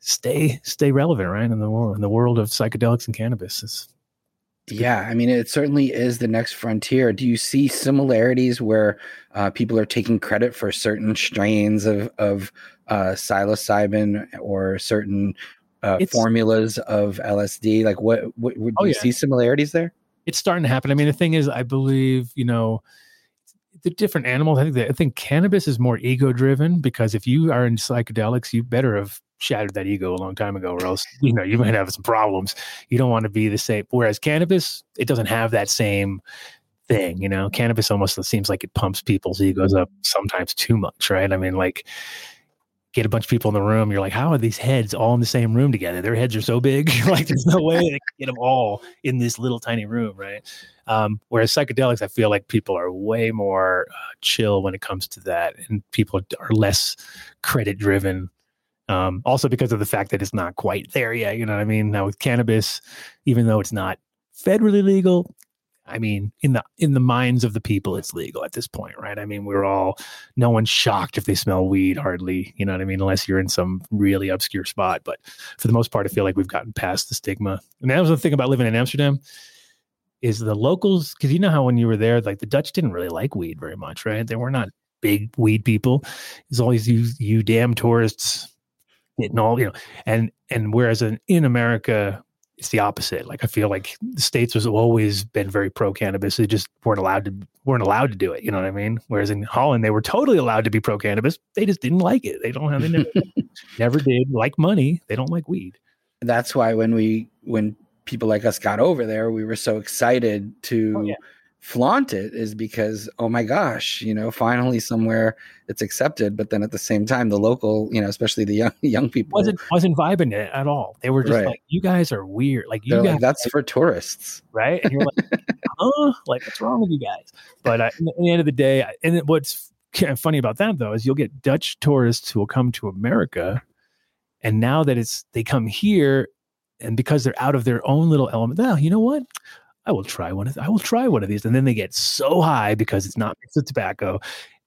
stay stay relevant, right, in the world in the world of psychedelics and cannabis. It's,
yeah, I mean, it certainly is the next frontier. Do you see similarities where uh, people are taking credit for certain strains of of uh, psilocybin or certain uh, formulas of LSD? Like, what, what, what oh, do you yeah. see similarities there?
It's starting to happen. I mean, the thing is, I believe, you know, the different animals. I think I think cannabis is more ego driven because if you are in psychedelics, you better have shattered that ego a long time ago, or else you know you might have some problems. You don't want to be the same. Whereas cannabis, it doesn't have that same thing. You know, cannabis almost seems like it pumps people's egos up sometimes too much, right? I mean, like get a bunch of people in the room. You're like, how are these heads all in the same room together? Their heads are so big. <laughs> like, there's no way they can get them all in this little tiny room, right? Um, whereas psychedelics, I feel like people are way more uh, chill when it comes to that, and people are less credit driven. Um, also because of the fact that it's not quite there yet. You know what I mean? Now with cannabis, even though it's not federally legal, I mean, in the in the minds of the people, it's legal at this point, right? I mean, we're all no one's shocked if they smell weed, hardly, you know what I mean, unless you're in some really obscure spot. But for the most part, I feel like we've gotten past the stigma. And that was the thing about living in Amsterdam is the locals, because you know how when you were there, like the Dutch didn't really like weed very much, right? They were not big weed people. It's always you you damn tourists getting all, you know, and and whereas in, in America it's the opposite. Like I feel like the states has always been very pro cannabis. They just weren't allowed to weren't allowed to do it. You know what I mean? Whereas in Holland, they were totally allowed to be pro cannabis. They just didn't like it. They don't have they never, <laughs> never did like money. They don't like weed.
That's why when we when people like us got over there, we were so excited to oh, yeah flaunt it is because oh my gosh you know finally somewhere it's accepted. But then at the same time the local you know especially the young <laughs> young people
wasn't wasn't vibing it at all. They were just right. like you guys are weird. Like you They're guys
like, that's for tourists. <laughs>
Right? And you're like huh? Like what's wrong with you guys? But uh, at the end of the day and what's funny about that though is you'll get dutch tourists who will come to america and now that it's they come here and because they're out of their own little element well you know what I will try one of th- I will try one of these. And then they get so high because it's not mixed with tobacco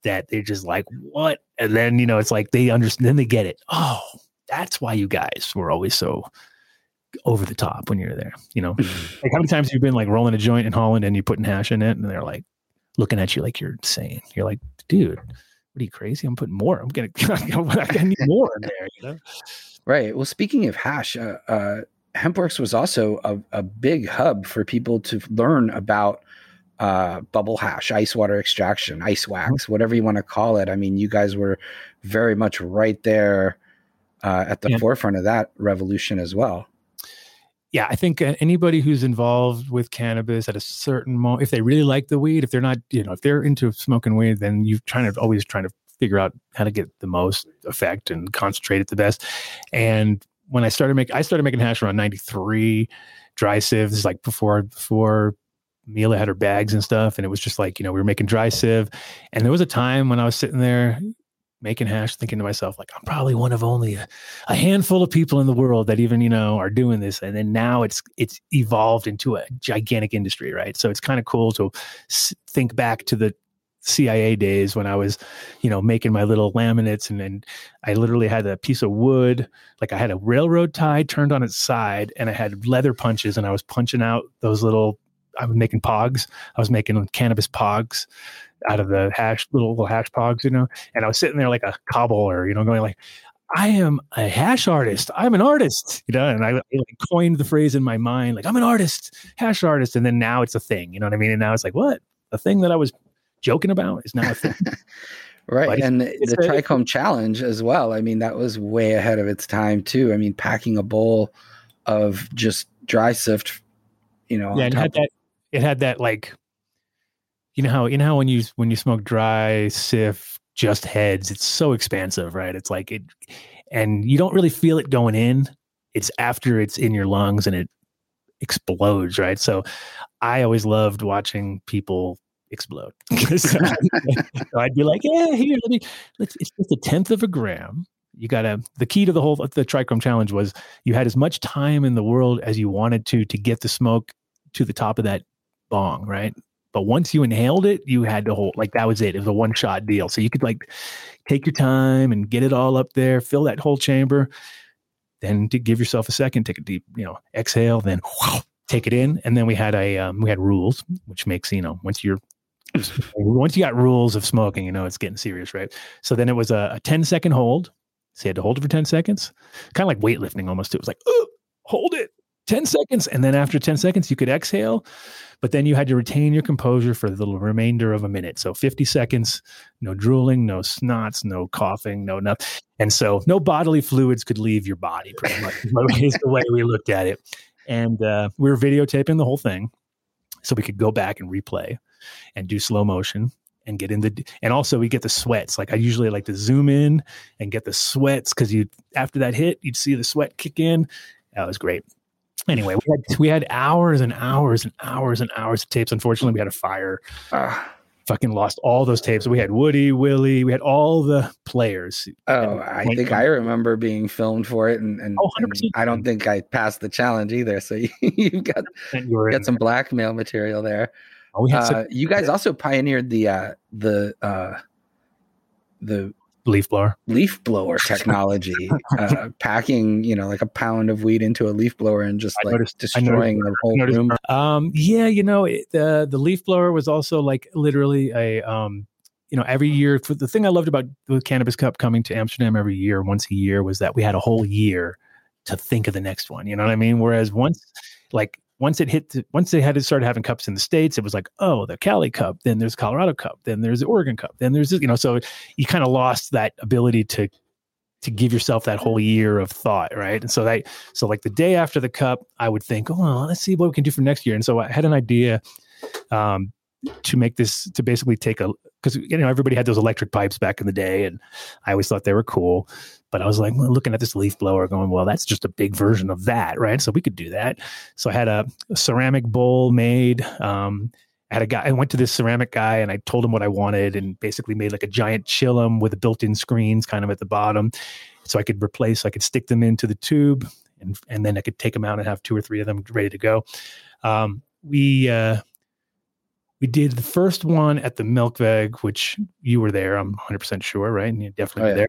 that they're just like, what? And then, you know, it's like they understand, then they get it. Oh, that's why you guys were always so over the top when you're there. You know, <laughs> like how many times you've been like rolling a joint in Holland and you're putting hash in it and they're like looking at you like you're insane. You're like, dude, what are you crazy? I'm putting more. I'm gonna, <laughs> I need more in there, you know?
Right. Well, speaking of hash, uh, uh, Hempworks was also a, a big hub for people to learn about uh, bubble hash, ice water extraction, ice mm-hmm. wax, whatever you want to call it. I mean, you guys were very much right there uh, at the yeah. forefront of that revolution as well.
Yeah, I think anybody who's involved with cannabis at a certain moment, if they really like the weed, if they're not, you know, if they're into smoking weed, then you're trying to always trying to figure out how to get the most effect and concentrate it the best. And when I started making, I started making hash around 93 dry sieves, like before, before Mila had her bags and stuff. And it was just like, you know, we were making dry sieve. And there was a time when I was sitting there making hash, thinking to myself, like, I'm probably one of only a, a, handful of people in the world that even, you know, are doing this. And then now it's, it's evolved into a gigantic industry, right? So it's kind of cool to think back to the CIA days when I was, you know, making my little laminates and then I literally had a piece of wood, like I had a railroad tie turned on its side and I had leather punches and I was punching out those little I was making pogs. I was making cannabis pogs out of the hash little, little hash pogs, you know, and I was sitting there like a cobbler, you know, going like I am a hash artist. I'm an artist, you know, and I, I like coined the phrase in my mind, like I'm an artist, hash artist, and then now it's a thing, you know what I mean? And now it's like, what? The thing that I was joking about is now a thing. <laughs>
right, and the trichome challenge as well. I mean, that was way ahead of its time too. I mean, packing a bowl of just dry sift, you know,
yeah, it had that. It had that like, you know how you know how when you when you smoke dry sift just heads, it's so expansive, right? It's like it, and you don't really feel it going in. It's after it's in your lungs and it explodes, right? So, I always loved watching people explode. <laughs> so I'd be like, yeah, here, let me. Let's, it's just a tenth of a gram. You gotta. The key to the whole the trichome challenge was you had as much time in the world as you wanted to to get the smoke to the top of that bong, right? But once you inhaled it, you had to hold like that was it. It was a one shot deal. So you could like take your time and get it all up there, fill that whole chamber. Then to give yourself a second, take a deep, you know, exhale, then take it in. And then we had a um, we had rules, which makes you know once you're once you got rules of smoking, you know it's getting serious, right? So then it was a, a 10 second hold. So you had to hold it for 10 seconds, kind of like weightlifting almost. It was like, oh, hold it 10 seconds. And then after 10 seconds, you could exhale, but then you had to retain your composure for the remainder of a minute. So 50 seconds, no drooling, no snots, no coughing, no nothing. And so no bodily fluids could leave your body, pretty much, <laughs> is the way we looked at it. And uh, we were videotaping the whole thing so we could go back and replay and do slow motion and get in the and also we get the sweats. Like i usually like to zoom in and get the sweats because you after that hit you'd see the sweat kick in. That was great. Anyway we had we had hours and hours and hours and hours of tapes. Unfortunately we had a fire.
Ah,
fucking lost all those tapes. We had woody willie we had all the players.
Oh, I think I remember being filmed for it, and, and,
Oh,
and I don't think I passed the challenge either. So you, <laughs> you've got
you
got some blackmail material there.
There. we had
Uh,
some
you guys also pioneered the uh, the uh, the
leaf blower
leaf blower technology, <laughs> uh, packing you know like a pound of weed into a leaf blower and just like
noticed- I
destroying the whole
noticed-
room.
Um, yeah, you know, it, the the leaf blower was also like literally a um, you know, every year. For the thing I loved about the Cannabis Cup coming to Amsterdam every year, once a year, was that we had a whole year to think of the next one. You know what I mean? Whereas once, like once it hit, the, once they had to start having cups in the states, it was like, oh, the Cali Cup, then there's Colorado Cup, then there's the Oregon Cup, then there's you know, so you kind of lost that ability to to give yourself that whole year of thought, right? And so that so like the day after the cup, I would think, oh, let's see what we can do for next year. And so I had an idea um, to make this to basically take a because you know everybody had those electric pipes back in the day, and I always thought they were cool. But I was like looking at this leaf blower, going, well, that's just a big version of that, right? So we could do that. So I had a, a ceramic bowl made. Um, I had a guy. I went to this ceramic guy and I told him what I wanted, and basically made like a giant chillum with a built-in screens, kind of at the bottom, so I could replace. I could stick them into the tube, and and then I could take them out and have two or three of them ready to go. Um, we uh, we did the first one at the Melkweg, which you were there. I'm 100 percent sure, right? And you definitely
Oh, yeah.
there.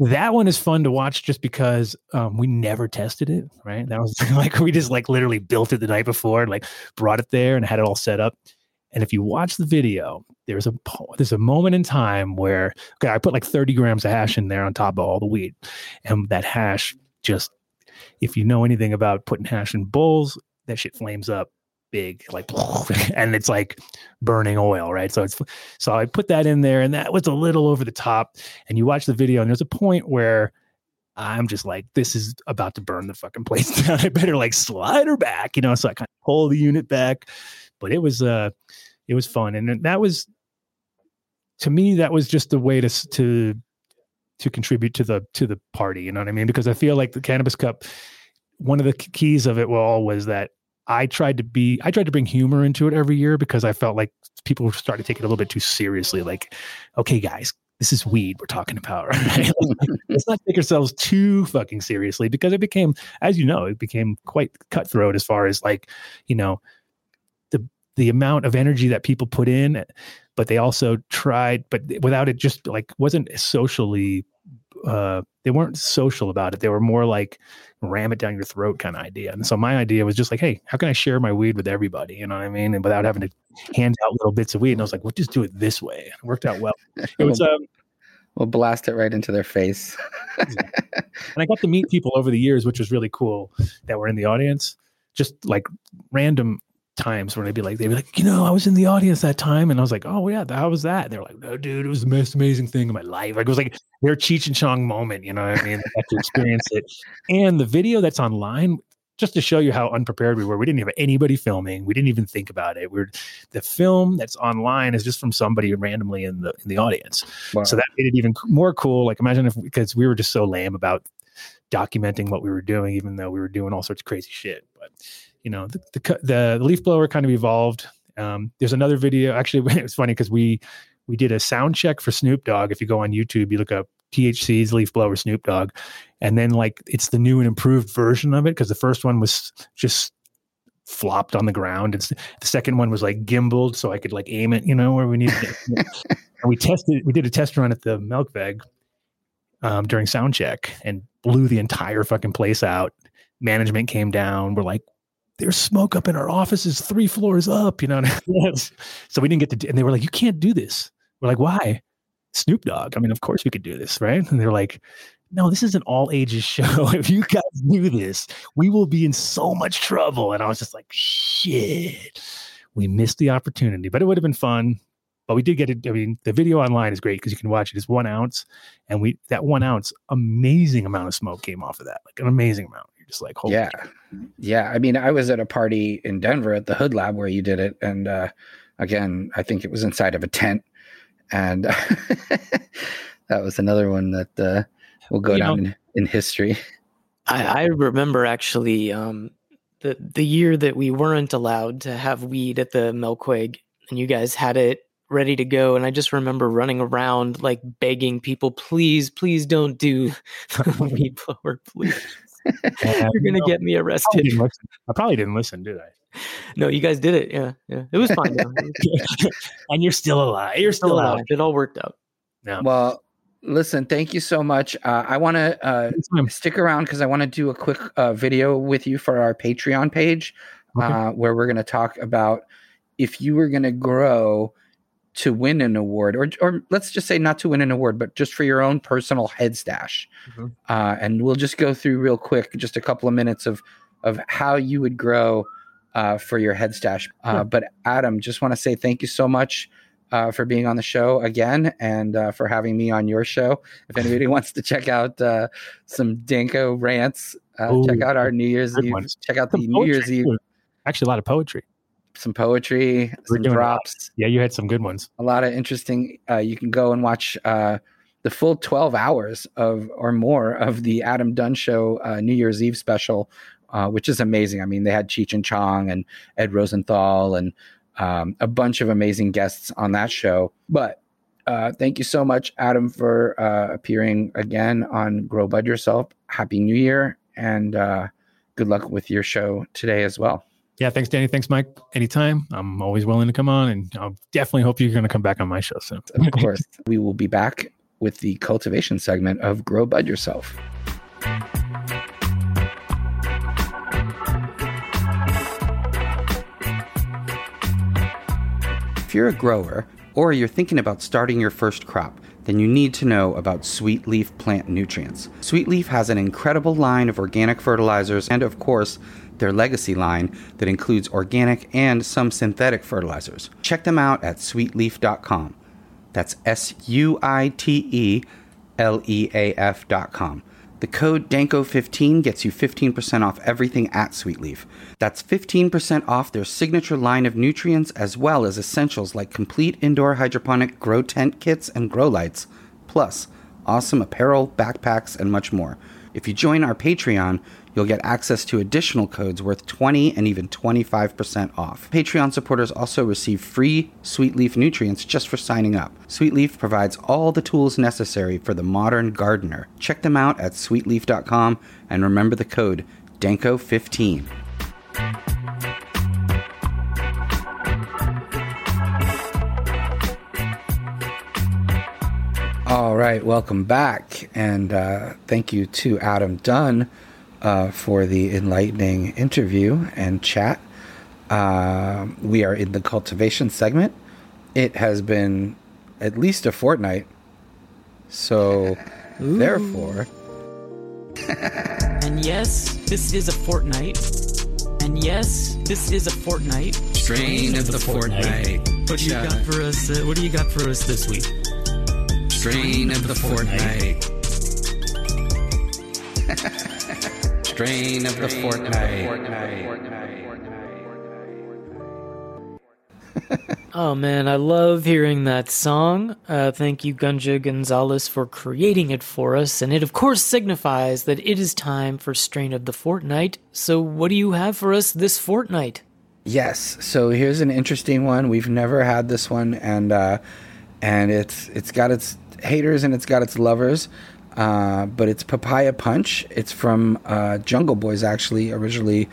That one is fun to watch just because um, we never tested it, right? That was <laughs> like we just like literally built it the night before and like brought it there and had it all set up. And if you watch the video, there's a there's a moment in time where okay, I put like 30 grams of hash in there on top of all the weed, and that hash just if you know anything about putting hash in bowls, that shit flames up big, like, <laughs> and it's like burning oil, right? So it's so I put that in there, and that was a little over the top. And you watch the video, and there's a point where I'm just like, this is about to burn the fucking place <laughs> down. I better like slide her back, you know. So I kind of pull the unit back, but it was uh, it was fun, and that was to me that was just the way to to to contribute to the to the party. You know what I mean? Because I feel like the cannabis cup, one of the keys of it all was that I tried to be I tried to bring humor into it every year because I felt like people were starting to take it a little bit too seriously. Like, okay, guys, this is weed we're talking about, <laughs> right? <laughs> Let's not take ourselves too fucking seriously because it became, as you know, it became quite cutthroat as far as like, you know, the the amount of energy that people put in, but they also tried, but without it just like wasn't socially uh they weren't social about it. They were more like ram it down your throat kind of idea. And so my idea was just like, hey, how can I share my weed with everybody? You know what I mean? And without having to hand out little bits of weed. And I was like, we'll just do it this way. It worked out well. It was um <laughs>
We'll blast it right into their face.
and I got to meet people over the years, which was really cool that were in the audience. Just like random times where they'd be like, they'd be like, you know, I was in the audience that time, and I was like, oh yeah, how was that? They're like, no, dude, it was the most amazing thing in my life. Like it was like their Cheech and Chong moment, you know what I mean? Got to experience it. And the video that's online, just to show you how unprepared we were, we didn't have anybody filming. We didn't even think about it. We're the film that's online is just from somebody randomly in the in the audience.
Wow.
So that made it even more cool. Like imagine if because we were just so lame about documenting what we were doing, even though we were doing all sorts of crazy shit. But you know, the the, the leaf blower kind of evolved. Um, there's another video. Actually, <laughs> it was funny because we we did a sound check for Snoop Dogg. If you go on YouTube, you look up THC's leaf blower Snoop Dogg, and then like it's the new and improved version of it because the first one was just flopped on the ground. It's the second one was like gimbaled, so I could like aim it, you know, where we needed it. <laughs> and we tested. We did a test run at the Melkweg um, during sound check and blew the entire fucking place out. Management came down. We're like, there's smoke up in our offices, three floors up, you know. <laughs> so we didn't get to, and they were like, you can't do this. We're like, why? Snoop Dogg. I mean, of course we could do this, right? And they're like, no, this is an all ages <laughs> show. if you guys do this, we will be in so much trouble. And I was just like, shit, we missed the opportunity, but it would have been fun. But we did get it. I mean, the video online is great because you can watch it. It's one ounce, and we that one ounce, amazing amount of smoke came off of that, like an amazing amount. You're just like, holy
yeah, yeah. I mean, I was at a party in Denver at the Hoodlamb where you did it, and uh, again, I think it was inside of a tent, and <laughs> that was another one that uh, will go
You
down
know-
in, in history. <laughs>
I, I remember actually um, the the year that we weren't allowed to have weed at the Melkweg, and you guys had it ready to go. And I just remember running around like begging people, please, please don't do <laughs> the weed blower, please.
Yeah, <laughs>
You're gonna
no,
get me
I probably
arrested.
I probably didn't listen, did I?
No, you guys did it. Yeah, yeah. It was fine. though. <laughs>
And you're still alive. You're
still
still
alive.
alive.
It all worked out.
Yeah.
Well, listen, thank you so much. Uh, I want to uh, stick around because I want to do a quick uh, video with you for our Patreon page,
Okay.
uh, where we're going to talk about if you were going to grow to win an award, or or let's just say not to win an award, but just for your own personal head stash.
Mhm.
Uh, and we'll just go through real quick, just a couple of minutes of of how you would grow uh, for your head stash. Uh,
Sure.
But Adam, just want to say thank you so much. Uh, for being on the show again and uh, for having me on your show. If <laughs> anybody wants to check out uh, some Danko rants, uh,
Ooh,
check out our New Year's Eve.
ones.
Check out the
Some
New Year's Eve.
Actually, a lot of poetry.
Some poetry,
We're
some
doing a lot.
drops,
Yeah, you had some good ones.
a lot of interesting. Uh, you can go and watch uh, the full 12 hours of or more of the Adam Dunn Show uh, New Year's Eve special, uh, which is amazing. I mean, they had Cheech and Chong and Ed Rosenthal and um, a bunch of amazing guests on that show. But uh, thank you so much, Adam, for uh, appearing again on Grow Bud Yourself. Happy New Year and uh, good luck with your show today as well.
Yeah, thanks, Danny. Thanks, Mike. Anytime. I'm always willing to come on, and I'll definitely hope you're going to come back on my show soon.
Of course, <laughs> we will be back with the cultivation segment of Grow Bud Yourself. If you're a grower or you're thinking about starting your first crop, then you need to know about Sweet Leaf plant nutrients. Sweet Leaf has an incredible line of organic fertilizers and, of course, their legacy line that includes organic and some synthetic fertilizers. Check them out at sweetleaf.com. That's S U I T E L E A F.com. The code DANKO15 gets you 15% off everything at Sweetleaf. That's 15% off their signature line of nutrients as well as essentials like complete indoor hydroponic grow tent kits and grow lights, plus awesome apparel, backpacks, and much more. If you join our Patreon, you'll get access to additional codes worth 20 and even 25% off. Patreon supporters also receive free Sweet Leaf nutrients just for signing up. Sweet Leaf provides all the tools necessary for the modern gardener. Check them out at sweetleaf.com and remember the code DANKO15. All right, welcome back, and uh, thank you to Adam Dunn uh, for the enlightening interview and chat. Uh, we are in the cultivation segment. It has been at least a fortnight So, <laughs> therefore, <laughs>
And yes, this is a fortnight. And yes, this is a fortnight.
Strain of the fortnight.
What do you got for us? Uh, what do you got for us this week?
Strain of the fortnight. Strain of the fortnight. <laughs>
Oh man, I love hearing that song. Uh, thank you, Gunja Gonzalez, for creating it for us. And it, of course, signifies that it is time for Strain of the Fortnight. So, what do you have for us this fortnight?
yes. So here's an interesting one. We've never had this one, and uh, and it's it's got its haters and it's got its lovers. Uh, but it's Papaya Punch. It's from uh, Jungle Boys, actually, originally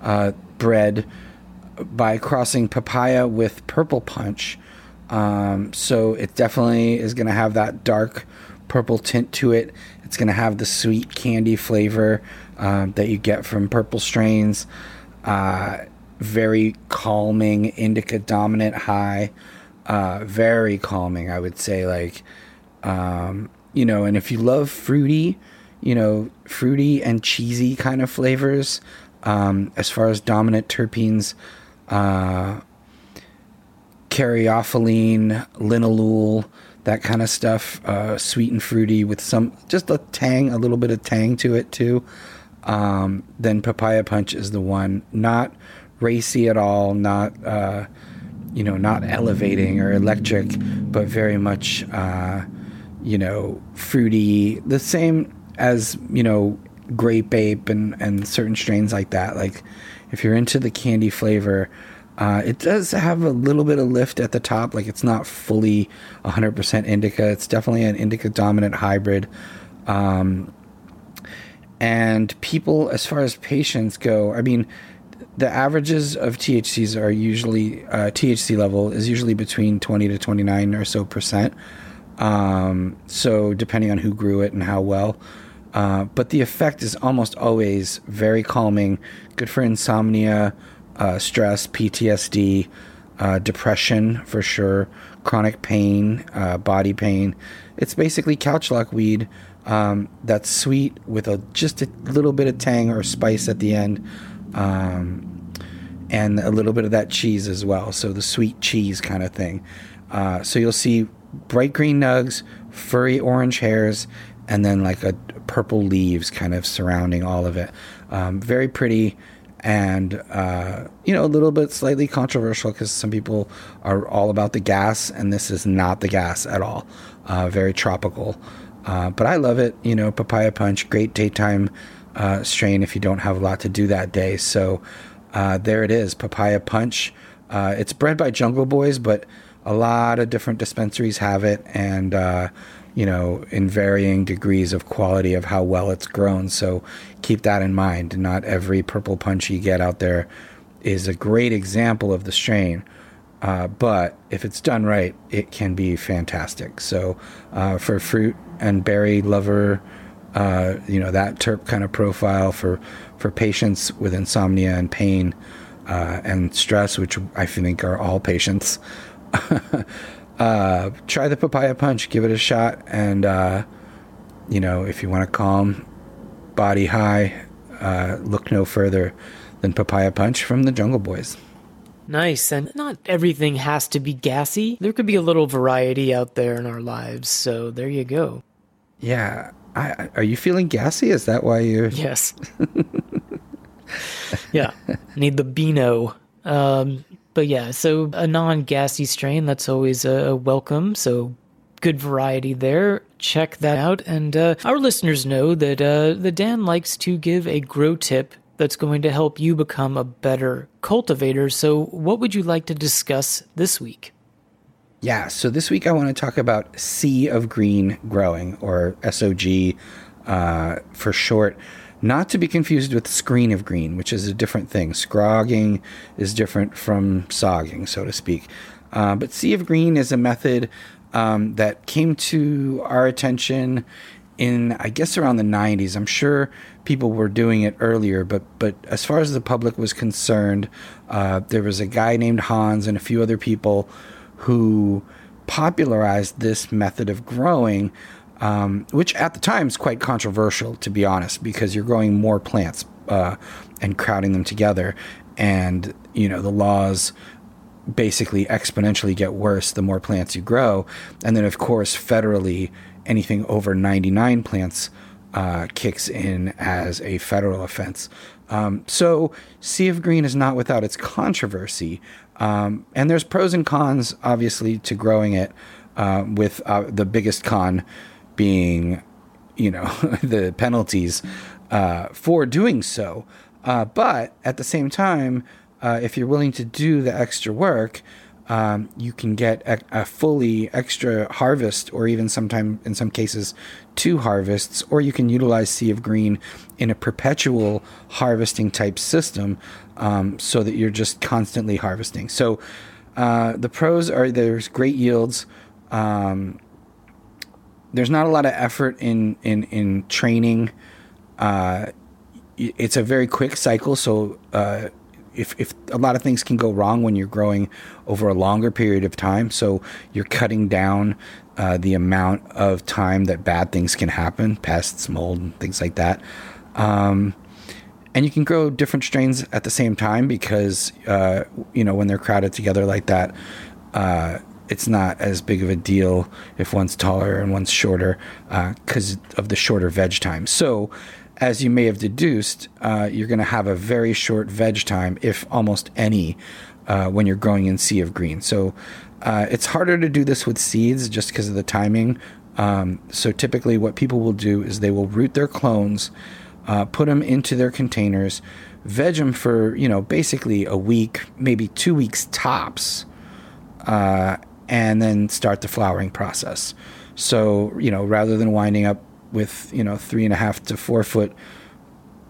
uh, bred by crossing papaya with purple punch. Um, so it definitely is going to have that dark purple tint to it. It's going to have the sweet candy flavor um, that you get from purple strains. Uh, very calming, indica dominant high. Uh, very calming, I would say. Like, um, you know, and if you love fruity, you know, fruity and cheesy kind of flavors, um, as far as dominant terpenes, uh, caryophyllene, linalool, that kind of stuff, uh, sweet and fruity with some just a tang, a little bit of tang to it too. Um, then papaya punch is the one, not racy at all, not uh, you know, not elevating or electric, but very much uh, you know, fruity. The same as you know, grape ape and and certain strains like that. Like if you're into the candy flavor. Uh, it does have a little bit of lift at the top, like it's not fully 100% indica. It's definitely an indica dominant hybrid. Um, and people, as far as patients go, I mean, the averages of THCs are usually uh, THC level is usually between 20 to 29 or so percent. Um, so depending on who grew it and how well. Uh, but the effect is almost always very calming, good for insomnia, uh, stress, PTSD, uh, depression for sure, chronic pain, uh, body pain. It's basically couch lock weed um, that's sweet with a just a little bit of tang or spice at the end, um, and a little bit of that cheese as well. So the sweet cheese kind of thing. Uh, so you'll see bright green nugs, furry orange hairs, and then like a purple leaves kind of surrounding all of it. Um, very pretty and uh, you know a little bit slightly controversial because some people are all about the gas and this is not the gas at all. Uh, very tropical. Uh, but i love it you know papaya punch great daytime uh, strain if you don't have a lot to do that day. So uh, there it is papaya punch. Uh, it's bred by jungle boys but a lot of different dispensaries have it and you know, in varying degrees of quality of how well it's grown. So keep that in mind. Not every purple punch you get out there is a great example of the strain. Uh, but if it's done right, it can be fantastic. So uh, for fruit and berry lover, uh, you know that terp kind of profile for for patients with insomnia and pain uh, and stress, which I think are all patients. <laughs> uh, try the papaya punch, give it a shot, and uh, you know if you want to calm body high, uh, look no further than papaya punch from the Jungle Boys.
Nice, and not everything has to be gassy. There could be a little variety out there in our lives, so there you go.
Yeah, I, are you feeling gassy? Is that why you?
Yes. <laughs> yeah, need the Beano. Um, but yeah, so a non-gassy strain that's always a, a welcome. So good variety there. Check that out. And uh, our listeners know that uh, the Dan likes to give a grow tip that's going to help you become a better cultivator. So, what would you like to discuss this week?
Yeah, so this week I want to talk about Sea of Green growing, or SOG uh, for short. Not to be confused with Screen of Green, which is a different thing. Scrogging is different from sogging, so to speak. Uh, but Sea of Green is a method um, that came to our attention in, I guess, around the 90s. I'm sure people were doing it earlier, but but as far as the public was concerned, uh, there was a guy named Hans and a few other people who popularized this method of growing um, which at the time is quite controversial, to be honest, because you're growing more plants uh, and crowding them together, and you know the laws basically exponentially get worse the more plants you grow, and then of course federally anything over 99 plants uh, kicks in as a federal offense. Um, so Sea of Green is not without its controversy, um, and there's pros and cons obviously to growing it. Uh, with uh, the biggest con being, you know, <laughs> the penalties uh, for doing so. Uh, but at the same time, uh, if you're willing to do the extra work, um, you can get a, a, fully extra harvest, or even sometimes in some cases, two harvests, or you can utilize Sea of Green in a perpetual harvesting type system, um, so that you're just constantly harvesting. So uh, the pros are there's great yields. Um, there's not a lot of effort in in in training. Uh, it's a very quick cycle, so uh, if if a lot of things can go wrong when you're growing over a longer period of time, so you're cutting down uh, the amount of time that bad things can happen, pests, mold, and things like that. Um, and you can grow different strains at the same time because uh, you know when they're crowded together like that uh, it's not as big of a deal if one's taller and one's shorter because uh, of the shorter veg time. So, as you may have deduced, uh, you're going to have a very short veg time, if almost any, uh, when you're growing in Sea of Green. So, uh, it's harder to do this with seeds just because of the timing. Um, so, typically, what people will do is they will root their clones, uh, put them into their containers, veg them for, you know, basically a week, maybe two weeks tops. Uh, and then start the flowering process. So, you know, rather than winding up with, you know, three and a half to four foot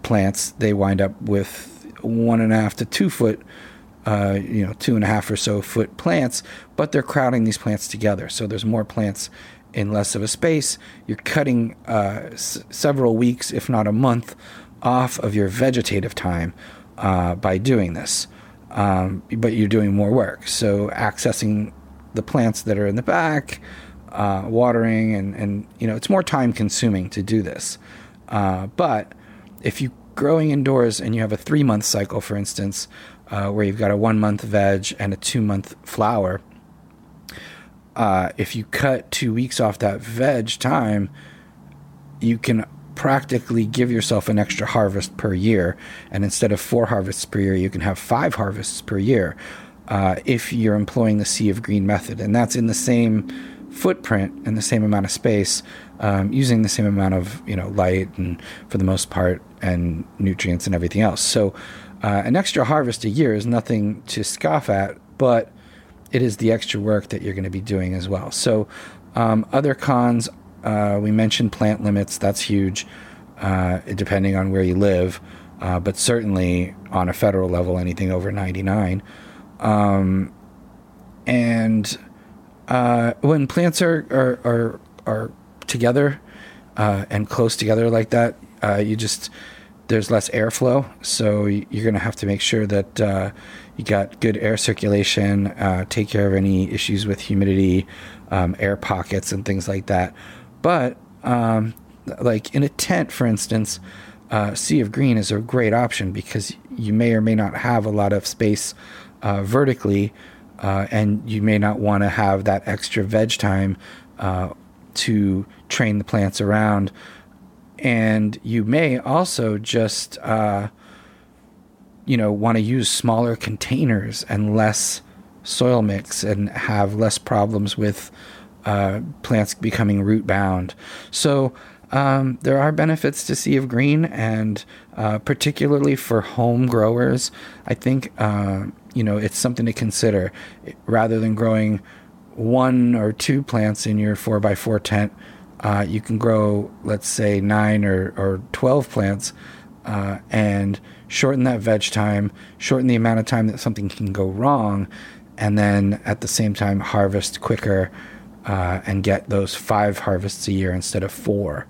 plants, they wind up with one and a half to two foot, uh, you know, two and a half or so foot plants, but they're crowding these plants together. So there's more plants in less of a space. You're cutting uh, s- several weeks, if not a month, off of your vegetative time uh, by doing this. Um, but you're doing more work. So accessing the plants that are in the back, uh, watering, and, and you know it's more time consuming to do this. Uh, but if you're growing indoors and you have a three month cycle, for instance, uh, where you've got a one month veg and a two month flower, uh, if you cut two weeks off that veg time, you can practically give yourself an extra harvest per year. And instead of four harvests per year, you can have five harvests per year uh, if you're employing the sea of green method. And that's in the same footprint and the same amount of space, um, using the same amount of you know light and for the most part and nutrients and everything else. So uh, an extra harvest a year is nothing to scoff at, but it is the extra work that you're going to be doing as well. So um, other cons, uh, we mentioned plant limits. That's huge, uh, depending on where you live, uh, but certainly on a federal level, anything over 99. Um, and uh, when plants are are are, are together uh, and close together like that, uh, you just there's less airflow, so you're going to have to make sure that uh, you got good air circulation, uh, take care of any issues with humidity, um, air pockets, and things like that. But um, like in a tent, for instance, uh, Sea of Green is a great option because you may or may not have a lot of space uh, vertically, uh, and you may not want to have that extra veg time uh, to train the plants around. And you may also just, uh, you know, want to use smaller containers and less soil mix and have less problems with uh, plants becoming root bound. So um, there are benefits to Sea of Green, and uh, particularly for home growers, I think uh, you know it's something to consider rather than growing one or two plants in your four by four tent. Uh, you can grow, let's say, nine or, or twelve plants, uh, and shorten that veg time, shorten the amount of time that something can go wrong, and then at the same time harvest quicker uh, and get those five harvests a year instead of four.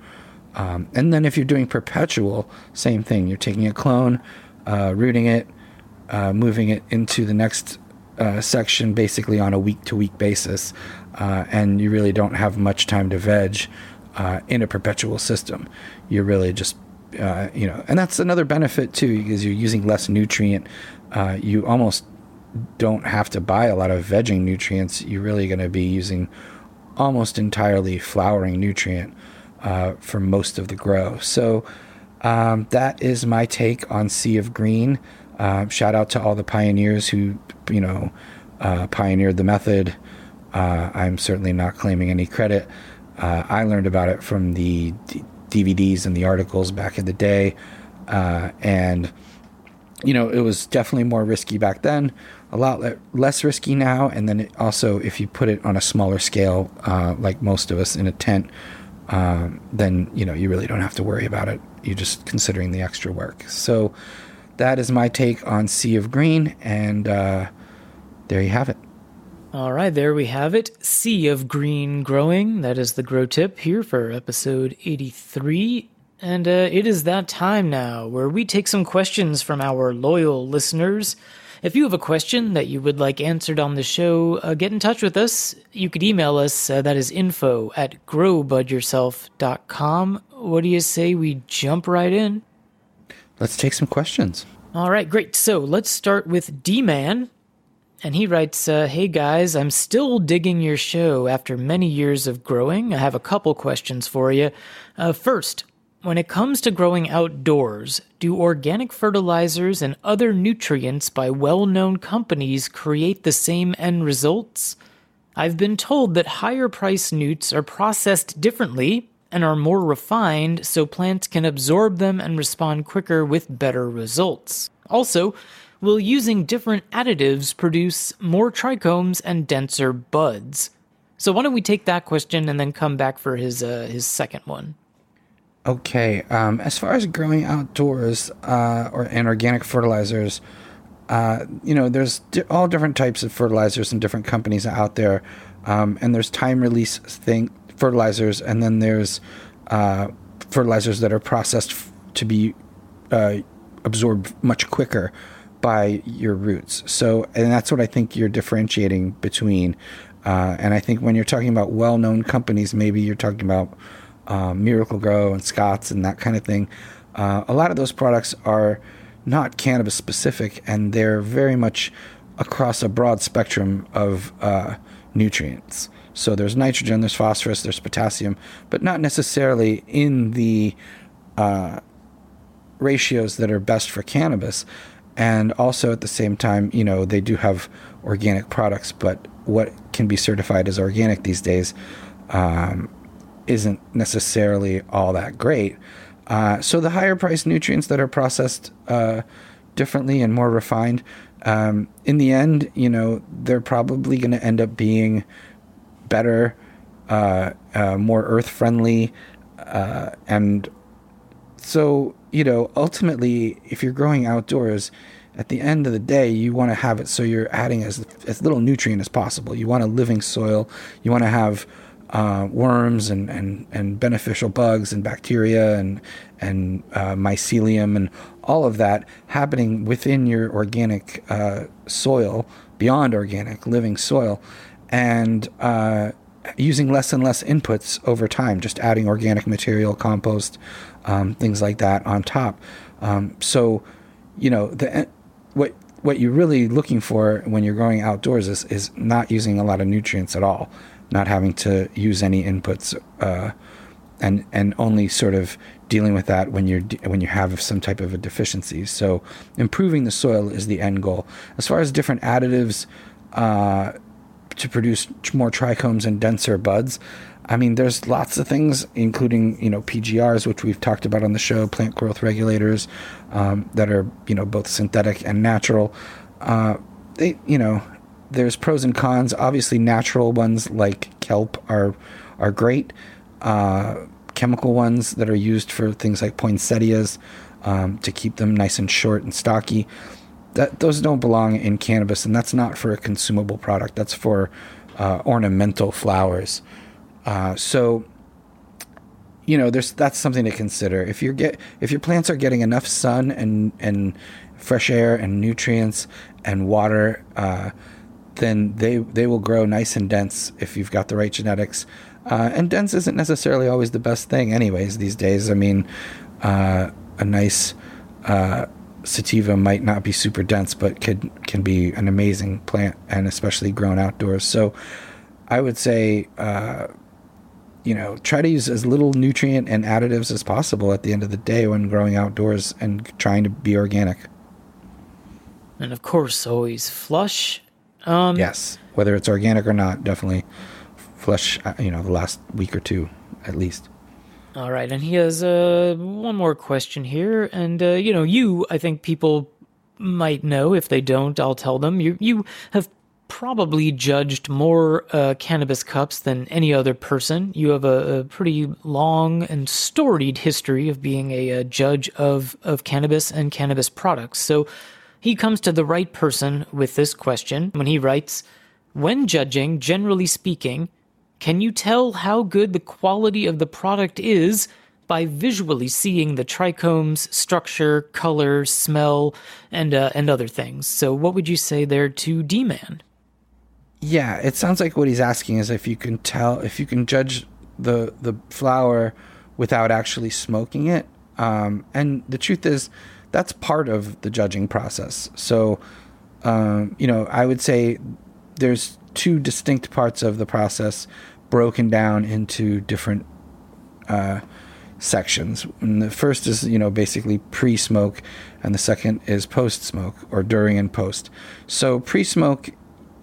Um, and then if you're doing perpetual, same thing. You're taking a clone, uh, rooting it, uh, moving it into the next uh, section basically on a week to week basis. Uh, and you really don't have much time to veg uh, in a perpetual system. You're really just uh, you know, and that's another benefit too, because you're using less nutrient. Uh, you almost don't have to buy a lot of vegging nutrients. You're really going to be using almost entirely flowering nutrient for most of the grow. So um, that is my take on Sea of Green. Uh, shout out to all the pioneers who, you know, uh, pioneered the method. Uh, I'm certainly not claiming any credit. Uh, I learned about it from the D- DVDs and the articles back in the day. Uh, and, you know, it was definitely more risky back then, a lot le- less risky now. And then also, if you put it on a smaller scale, uh, like most of us in a tent, um, then, you know, you really don't have to worry about it. You're just considering the extra work. So that is my take on Sea of Green. And uh, there you have it.
All right, there we have it. Sea of Green Growing. That is the grow tip here for episode 83. And uh, it is that time now where we take some questions from our loyal listeners. If you have a question that you would like answered on the show, uh, get in touch with us. You could email us. Uh, that is info at growbudyourself.com. What do you say we jump right in?
Let's take some questions.
All right, great. So let's start with D Man. And he writes, uh, Hey guys, I'm still digging your show after many years of growing. I have a couple questions for you. Uh, first, when it comes to growing outdoors, do organic fertilizers and other nutrients by well known companies create the same end results? I've been told that higher price newts are processed differently and are more refined so plants can absorb them and respond quicker with better results. Also, will using different additives produce more trichomes and denser buds? So why don't we take that question and then come back for his uh, his second one?
Okay, um, as far as growing outdoors uh, or and organic fertilizers, uh, you know, there's di- all different types of fertilizers and different companies out there, um, and there's time release thing fertilizers, and then there's uh, fertilizers that are processed f- to be uh, absorbed much quicker by your roots. So, and that's what I think you're differentiating between. Uh, and I think when you're talking about well-known companies, maybe you're talking about um, Miracle-Gro and Scott's and that kind of thing. Uh, a lot of those products are not cannabis specific, and they're very much across a broad spectrum of uh, nutrients. So there's nitrogen, there's phosphorus, there's potassium, but not necessarily in the uh, ratios that are best for cannabis. And also at the same time, you know, they do have organic products, but what can be certified as organic these days um, isn't necessarily all that great. Uh, so the higher priced nutrients that are processed uh, differently and more refined, um, in the end, you know, they're probably going to end up being better, uh, uh more earth friendly, uh, and so you know, ultimately, if you're growing outdoors, at the end of the day, you want to have it so you're adding as as little nutrient as possible. You want a living soil. You want to have uh, worms and, and, and beneficial bugs and bacteria and and uh, mycelium and all of that happening within your organic uh, soil, beyond organic living soil, and uh, using less and less inputs over time. Just adding organic material, compost, um, things like that on top. Um, so, you know, the what what you're really looking for when you're growing outdoors is is not using a lot of nutrients at all not having to use any inputs, uh, and and only sort of dealing with that when you're when you have some type of a deficiency. So improving the soil is the end goal. As far as different additives uh, to produce more trichomes and denser buds. I mean, there's lots of things, including you know PGRs, which we've talked about on the show, plant growth regulators, um, that are you know both synthetic and natural. Uh, they you know there's pros and cons. Obviously, natural ones like kelp are are great. Uh, chemical ones that are used for things like poinsettias um, to keep them nice and short and stocky. That those don't belong in cannabis, and that's not for a consumable product. That's for uh, ornamental flowers. Uh, so you know, there's that's something to consider. If you get if your plants are getting enough sun and and fresh air and nutrients and water, uh, then they they will grow nice and dense if you've got the right genetics. Uh, and dense isn't necessarily always the best thing, anyways, these days. I mean, uh, a nice uh, sativa might not be super dense, but can can be an amazing plant, and especially grown outdoors. So, I would say, uh, you know, try to use as little nutrient and additives as possible at the end of the day when growing outdoors and trying to be organic.
And of course, always flush. Um,
Yes, whether it's organic or not, definitely flush. uh, You know, the last week or two at least.
All right, and he has uh, one more question here, and uh, you know, you, I think people might know. If they don't, I'll tell them. You, you have probably judged more uh, cannabis cups than any other person. You have a, a pretty long and storied history of being a, a judge of of cannabis and cannabis products. So he comes to the right person with this question when he writes, "When judging, generally speaking." Can you tell how good the quality of the product is by visually seeing the trichomes, structure, color, smell, and uh, and other things? So, what would you say there to D Man?
Yeah, it sounds like what he's asking is if you can tell if you can judge the the flower without actually smoking it. Um, and the truth is, that's part of the judging process. So, um, you know, I would say there's two distinct parts of the process broken down into different uh, sections. And the first is, you know, basically pre-smoke, and the second is post-smoke or during and post. So pre-smoke,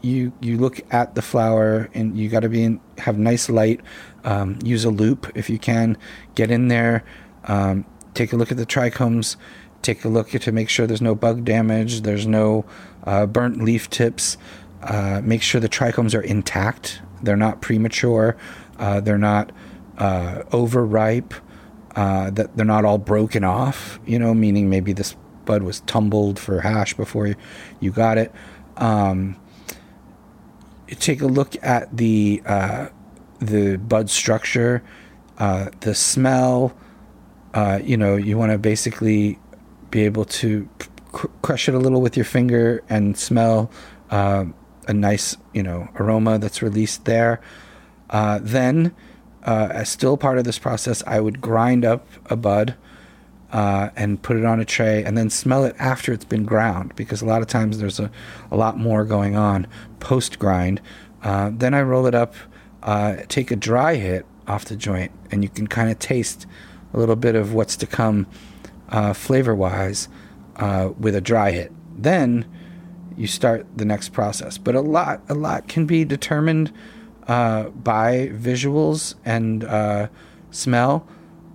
you you look at the flower and you got to be in, have nice light. Um, use a loupe if you can. Get in there. Um, take a look at the trichomes. Take a look to make sure there's no bug damage. There's no uh, burnt leaf tips. Uh, make sure the trichomes are intact. They're not premature. Uh, they're not uh, overripe. Uh, that they're not all broken off. You know, meaning maybe this bud was tumbled for hash before you, got it. Um, take a look at the uh, the bud structure, uh, the smell. You know, you want to basically be able to cr- crush it a little with your finger and smell a nice, you know, aroma that's released there. Uh, then, uh, as still part of this process, I would grind up a bud uh, and put it on a tray and then smell it after it's been ground because a lot of times there's a, a lot more going on post grind. Uh, then I roll it up, uh, take a dry hit off the joint, and you can kind of taste a little bit of what's to come uh, flavor wise with a dry hit. Then you start the next process. But a lot, a lot can be determined uh, by visuals and uh, smell,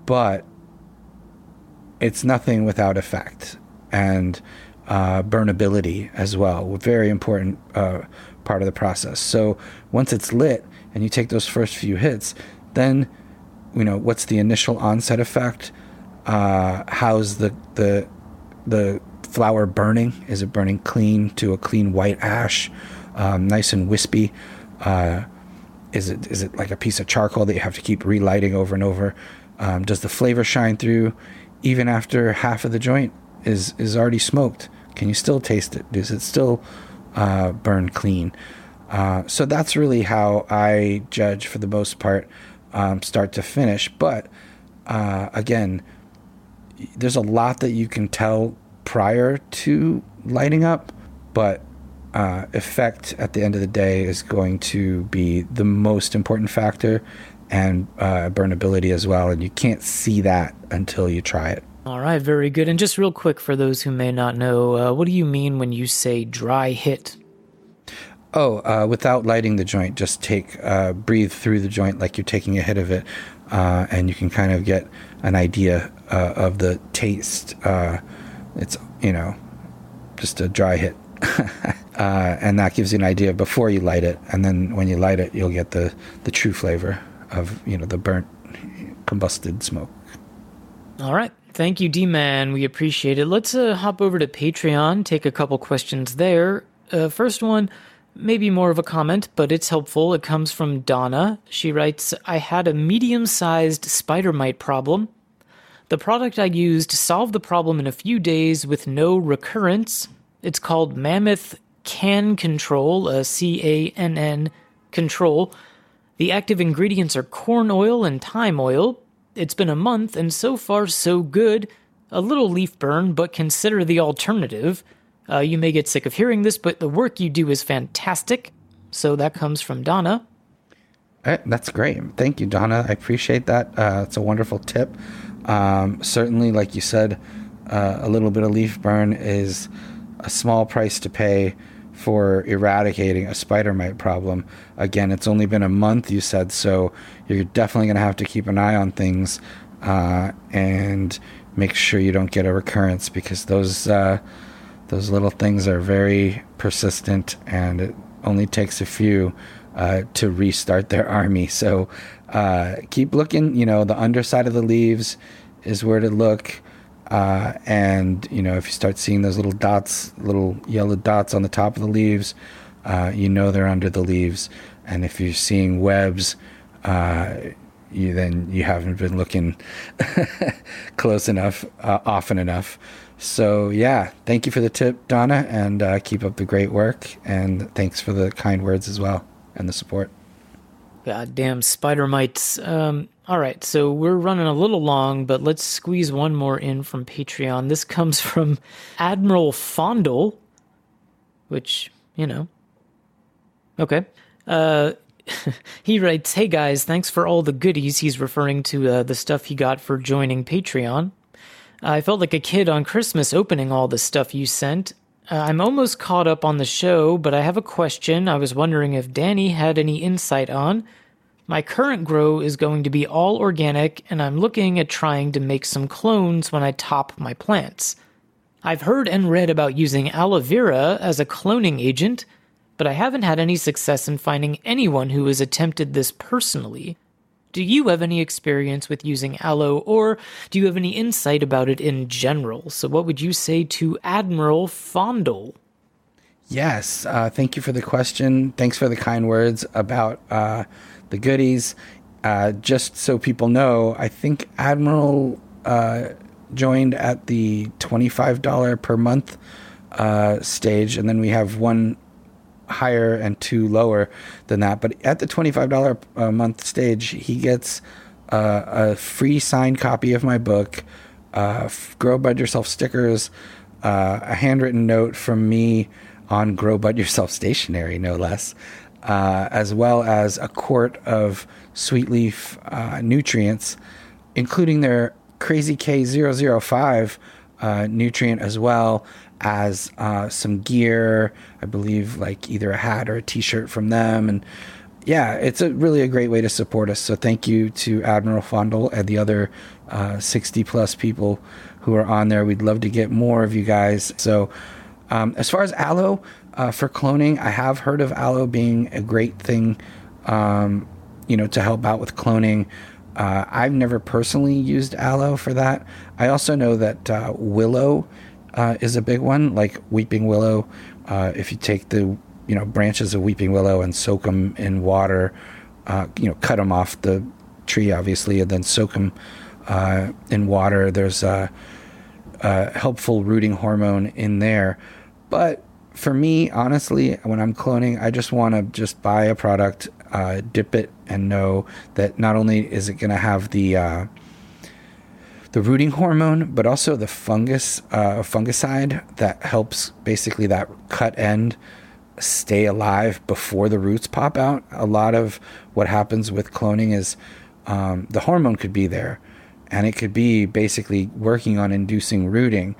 but it's nothing without effect and uh, burnability as well. Very important uh, part of the process. So once it's lit and you take those first few hits, then you know what's the initial onset effect? Uh, how's the the the flower burning? Is it burning clean to a clean white ash, um, nice and wispy? Uh, is it is it like a piece of charcoal that you have to keep relighting over and over? Um, does the flavor shine through even after half of the joint is is already smoked? Can you still taste it? Does it still uh, burn clean? Uh, so that's really how I judge for the most part, um, start to finish. But uh, again, there's a lot that you can tell prior to lighting up, but uh, effect at the end of the day is going to be the most important factor and uh, burnability as well. And you can't see that until you try it.
All right, very good. And just real quick for those who may not know, uh, what do you mean when you say dry hit?
Oh, uh, without lighting the joint, just take uh, breathe through the joint like you're taking a hit of it, uh, and you can kind of get an idea uh, of the taste. It's you know just a dry hit, <laughs> uh, and that gives you an idea before you light it, and then when you light it, you'll get the the true flavor of you know the burnt combusted smoke.
All right. Thank you, D Man. We appreciate it. Let's uh, hop over to Patreon, take a couple questions there. Uh, first one, maybe more of a comment, but it's helpful. It comes from Donna. She writes I had a medium sized spider mite problem. The product I used solved the problem in a few days with no recurrence. It's called Mammoth CannControl, uh, C A N N Control. The active ingredients are corn oil and thyme oil. It's been a month, and so far, so good. A little leaf burn, but consider the alternative. Uh, you may get sick of hearing this, but the work you do is fantastic. So that comes from Donna.
Eh, That's great. Thank you, Donna. I appreciate that. Uh, it's a wonderful tip. Um, certainly, like you said, uh, a little bit of leaf burn is a small price to pay for eradicating a spider mite problem. Again, it's only been a month, you said, so you're definitely going to have to keep an eye on things uh, and make sure you don't get a recurrence because those uh, those little things are very persistent and it only takes a few uh, to restart their <laughs> army. So uh, keep looking. You know, the underside of the leaves is where to look. Uh, and you know, if you start seeing those little dots, little yellow dots on the top of the leaves, uh, you know they're under the leaves. And if you're seeing webs, uh, you then you haven't been looking <laughs> close enough, uh, often enough. So yeah, thank you for the tip, Donna, and uh, keep up the great work. And thanks for the kind words as well and the support.
Goddamn spider mites. Um, all right, so we're running a little long, but let's squeeze one more in from Patreon. This comes <laughs> from Admiral Fondle, which, you know. Okay. Uh, <laughs> he writes, Hey guys, thanks for all the goodies. He's referring to uh, the stuff he got for joining Patreon. I felt like a kid on Christmas opening all the stuff you sent. Uh, I'm almost caught up on the show, but I have a question I was wondering if Danny had any insight on. My current grow is going to be all organic, and I'm looking at trying to make some clones when I top my plants. I've heard and read about using aloe vera as a cloning agent, but I haven't had any success in finding anyone who has attempted this personally. Do you have any experience with using aloe, or do you have any insight about it in general? So, what would you say to Admiral Fondle?
Yes, uh, thank you for the question. Thanks for the kind words about uh, the goodies. Uh, just so people know, I think Admiral uh, joined at the $25 per month uh, stage, and then we have one higher and two lower than that. But at the $25 a month stage, he gets uh, a free signed copy of my book, uh, Grow Bud Yourself stickers, uh, a handwritten note from me on Grow Bud Yourself stationery, no less, uh, as well as a quart of sweet leaf uh, nutrients, including their Crazy K005 uh, nutrient as well as uh, some gear. I believe like either a hat or a T-shirt from them, and yeah, it's a really a great way to support us. So thank you to Admiral Fondle and the other uh, 60 plus people who are on there. We'd love to get more of you guys. So um, as far as aloe uh, for cloning, I have heard of aloe being a great thing, um, you know, to help out with cloning. Uh, I've never personally used aloe for that. I also know that uh, willow uh, is a big one, like weeping willow. Uh, if you take the you know branches of weeping willow and soak them in water, uh, you know, cut them off the tree, obviously, and then soak them uh, in water. There's a, a helpful rooting hormone in there, but for me, honestly, when I'm cloning, I just want to just buy a product, uh, dip it, and know that not only is it going to have the uh, the rooting hormone, but also the fungus uh, fungicide that helps basically that cut end stay alive before the roots pop out. A lot of what happens with cloning is um, the hormone could be there, and it could be basically working on inducing rooting,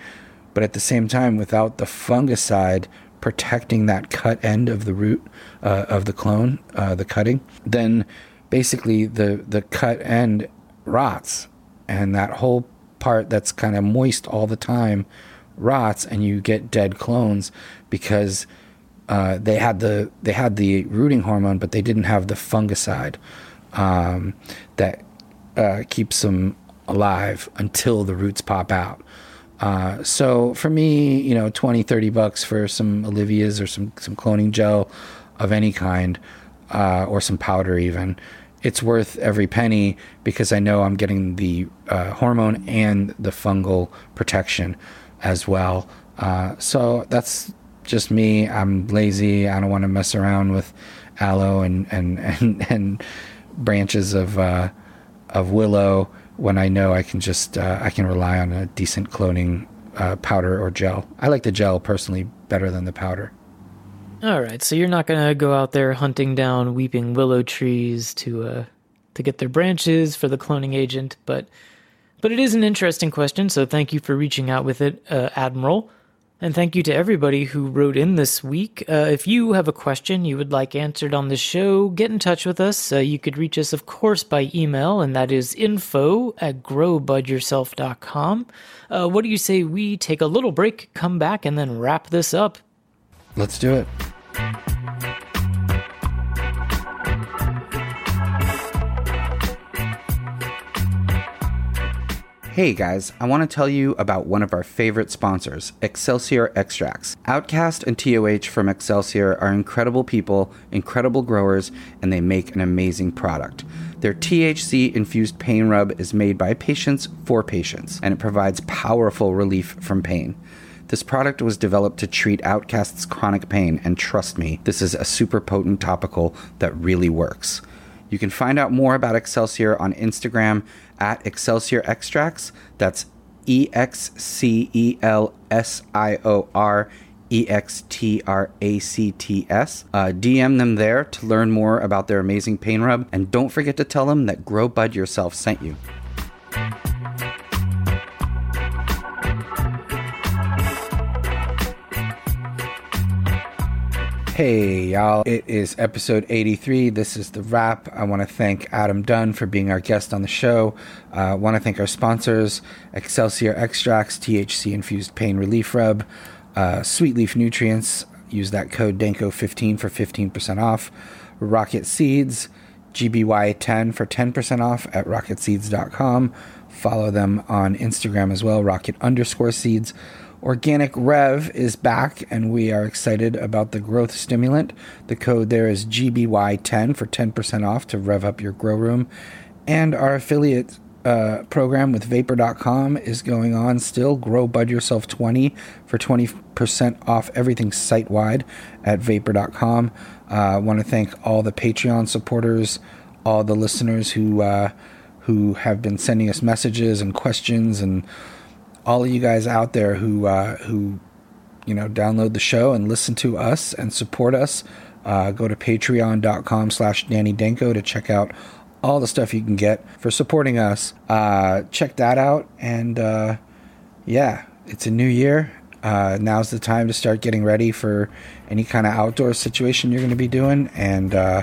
but at the same time, without the fungicide protecting that cut end of the root uh, of the clone, uh, the cutting, then basically the the cut end rots and that whole part that's kind of moist all the time rots and you get dead clones because uh, they had the they had the rooting hormone but they didn't have the fungicide um, that uh, keeps them alive until the roots pop out. Uh, so for me you know 20 30 bucks for some Olivia's or some some cloning gel of any kind uh, or some powder even it's worth every penny because I know I'm getting the uh, hormone and the fungal protection as well. Uh, so that's just me. I'm lazy. I don't want to mess around with aloe and and and, <laughs> and branches of uh, of willow when I know I can just uh, I can rely on a decent cloning uh, powder or gel. I like the gel personally better than the powder.
All right, so you're not gonna go out there hunting down weeping willow trees to uh to get their branches for the cloning agent, but but it is an interesting question. So thank you for reaching out with it, uh, Admiral. And thank you to everybody who wrote in this week. Uh, if you have a question you would like answered on the show, get in touch with us. Uh, you could reach us, of course, by email, and that is info at growbudyourself.com. Uh, what do you say we take a little break, come back, and then wrap this up?
Let's do it. Hey guys, I want to tell you about one of our favorite sponsors, Excelsior Extracts. Outcast and TOH from Excelsior are incredible people, incredible growers, and they make an amazing product. Their THC infused pain rub is made by patients for patients, and it provides powerful relief from pain. This product was developed to treat Outcast's chronic pain, and trust me, this is a super potent topical that really works. You can find out more about Excelsior on Instagram at Excelsior Extracts. That's E X C E L S I O R E X T R A C T S. Uh, DM them there to learn more about their amazing pain rub, and don't forget to tell them that Grow Bud Yourself sent you. Hey, y'all. It is episode 83. This is the wrap. I want to thank Adam Dunn for being our guest on the show. I uh, want to thank our sponsors Excelsior Extracts, THC infused pain relief rub, uh, Sweet Leaf Nutrients. Use that code DANKO15 for 15% off. Rocket Seeds, GBY10 for 10% off at rocketseeds.com. Follow them on Instagram as well, rocket underscore seeds. Organic Rev is back, and we are excited about the growth stimulant. The code there is GBY10 for 10% off to rev up your grow room. And our affiliate uh, program with Vapor.com is going on still. Grow Bud Yourself 20 for 20% off everything site wide at Vapor.com. I uh, want to thank all the Patreon supporters, all the listeners who uh, who have been sending us messages and questions and all of you guys out there who uh, who you know download the show and listen to us and support us. Uh, go to patreon.com slash Danny Danko to check out all the stuff you can get for supporting us. Uh, check that out. And uh, yeah, it's a new year. Uh, now's the time to start getting ready for any kind of outdoor situation you're going to be doing. And uh,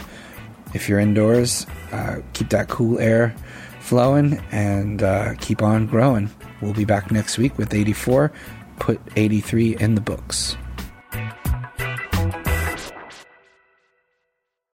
if you're indoors, uh, keep that cool air flowing and uh, keep on growing. We'll be back next week with 84. Put 83 in the books.